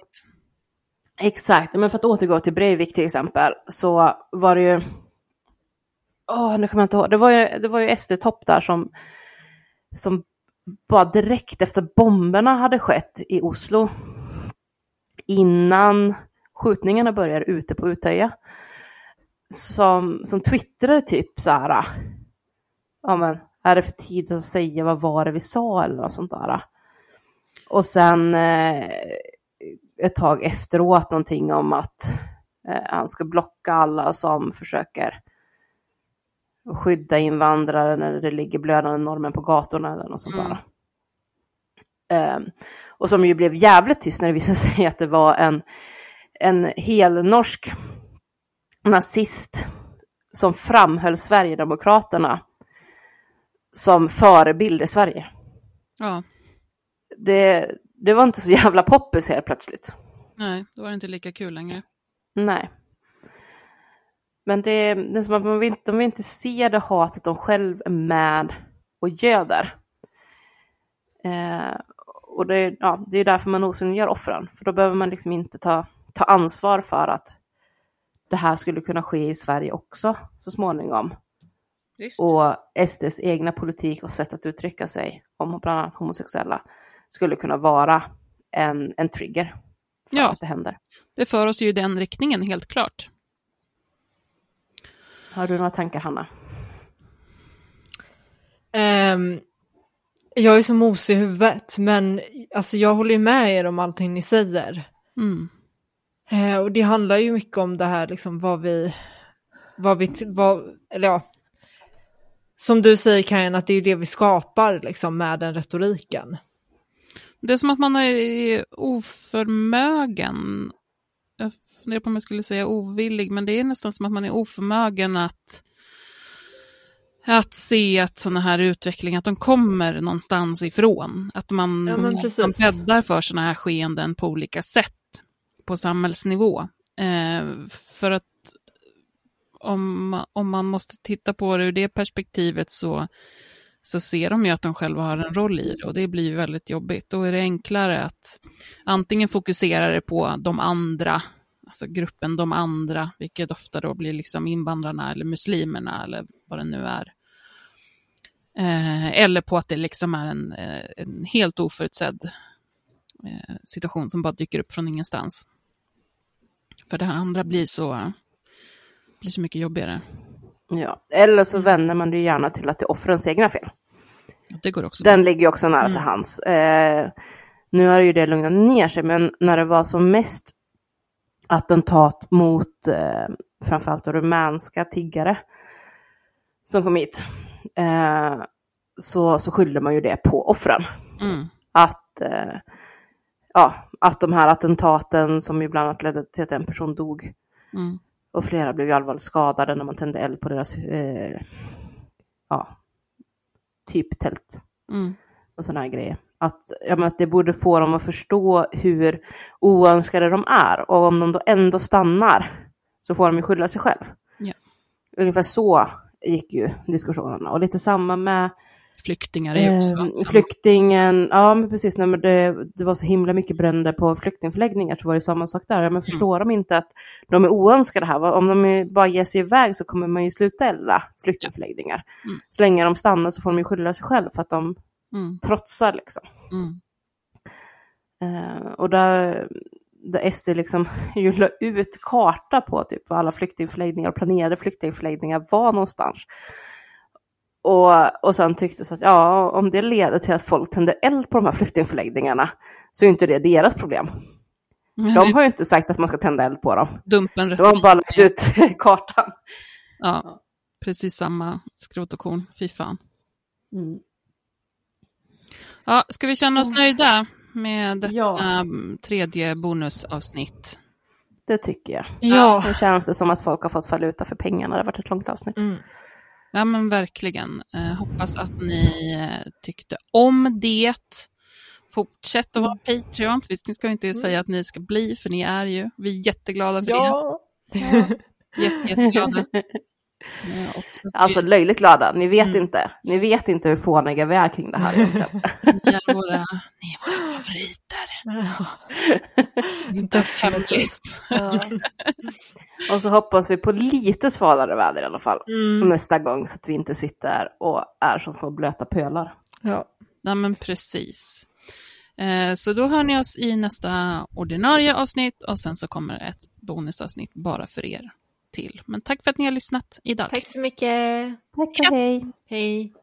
Exakt, men för att återgå till Breivik till exempel så var det ju... Åh, nu kommer jag inte ihåg. Det var ju, det var ju SD-topp där som, som bara direkt efter bomberna hade skett i Oslo, innan skjutningarna började ute på Utöja, som, som twittrade typ så här, ja men, är det för tidigt att säga vad var det vi sa eller något sånt där. Och sen eh, ett tag efteråt någonting om att eh, han ska blocka alla som försöker skydda invandrare när det ligger blödande normen på gatorna eller något sånt där. Eh, och som ju blev jävligt tyst när det visade sig att det var en, en helnorsk nazist som framhöll Sverigedemokraterna som förebild i Sverige. Ja, Det, det var inte så jävla poppis helt plötsligt. nej, då var det inte lika kul längre. Nej. Men det, det är som att man vill, de vill inte se det hatet de själv är med och göder. Eh, och det, ja, det är därför man osynliggör offren. För då behöver man liksom inte ta, ta ansvar för att det här skulle kunna ske i Sverige också så småningom. Visst. Och SDs egna politik och sätt att uttrycka sig om bland annat homosexuella skulle kunna vara en, en trigger för Ja. att det händer. Det för oss ju i den riktningen, helt klart. Har du några tankar, Hanna? Ehm, jag är så mosig i huvudet, men alltså, jag håller ju med er om allting ni säger. Mm. Eh, och det handlar ju mycket om det här, liksom vad vi, vad vi, vad, eller ja, som du säger Kajan, att det är det vi skapar liksom med den retoriken. Det är som att man är oförmögen. Jag funderar på om jag skulle säga ovillig, men det är nästan som att man är oförmögen att, att se att sådana här utvecklingar, att de kommer någonstans ifrån. Att man, Ja, man bäddar för sådana här skeenden på olika sätt på samhällsnivå. Eh, för att om, om man måste titta på det ur det perspektivet så, så ser de ju att de själva har en roll i det och det blir ju väldigt jobbigt. Då är det enklare att antingen fokusera det på de andra, alltså gruppen de andra, vilket ofta då blir liksom invandrarna eller muslimerna eller vad det nu är. Eh, eller på att det liksom är en, eh, en helt oförutsedd eh, situation som bara dyker upp från ingenstans. För det andra blir så, blir så mycket jobbigare. Ja. Eller så vänder man det gärna till att det är offrens egna fel. Det går också. Den ligger ju också nära till hands. Eh, nu har ju det lugnat ner sig, men när det var som mest attentat mot eh, framförallt rumänska tiggare som kom hit, eh, så, så skyller man ju det på offren. Mm. Att, eh, ja, att de här attentaten som ju bland annat ledde till att en person dog Mm. Och flera blev ju allvarligt skadade när man tände eld på deras eh, ja, typ tält Mm. och sådana här grejer. Att, ja, men att det borde få dem att förstå hur oönskade de är och om de då ändå stannar så får de ju skylla sig själv. Ja. Ungefär så gick ju diskussionerna och lite samma med Flyktingar är också... Eh, flyktingen, ja men precis, när det, det var så himla mycket bränder på flyktingförläggningar så var det samma sak där. Men förstår de inte att de är oönskade här? Om de är- bara ger sig iväg så kommer man ju sluta elda flyktingförläggningar. Mm. Så länge de stannar så får de ju skylla sig själv för att de Mm. trotsar liksom. Mm. Eh, och där, där SD liksom ju la ut karta på typ var alla flyktingförläggningar och planerade flyktingförläggningar var någonstans. Och, och sen tyckte så att ja, om det leder till att folk tänder eld på de här flyktingförläggningarna så är inte det deras problem. De har ju inte sagt att man ska tända eld på dem. Dumpen De har bara lagt ut kartan. Ja, precis samma skrot och korn. Fy fan. Mm. Ja, ska vi känna oss nöjda med detta Ja. mm, tredje bonusavsnitt? Det tycker jag. Ja. Nu känns det som att folk har fått valuta för pengarna. Det har varit ett långt avsnitt. Mm. Ja, men verkligen. Eh, hoppas att ni eh, tyckte om det. Fortsätt att vara Patreon. Vi ska inte säga att ni ska bli, för ni är ju. Vi är jätteglada för Ja. det. Jätte, jätteglada. Alltså löjligt glada. Ni vet Mm. inte. Ni vet inte hur fåniga vi är kring det här egentligen. Ni är våra, ni är våra favoriter. Inte hemligt. Och så hoppas vi på lite svalare väder i alla fall. Mm. Nästa gång så att vi inte sitter och är som små blöta pölar. Ja. Ja, men precis. Eh, Så då hör ni oss i nästa ordinarie avsnitt och sen så kommer ett bonusavsnitt bara för er till. Men tack för att ni har lyssnat idag. Tack så mycket. Tack och hej. Hej.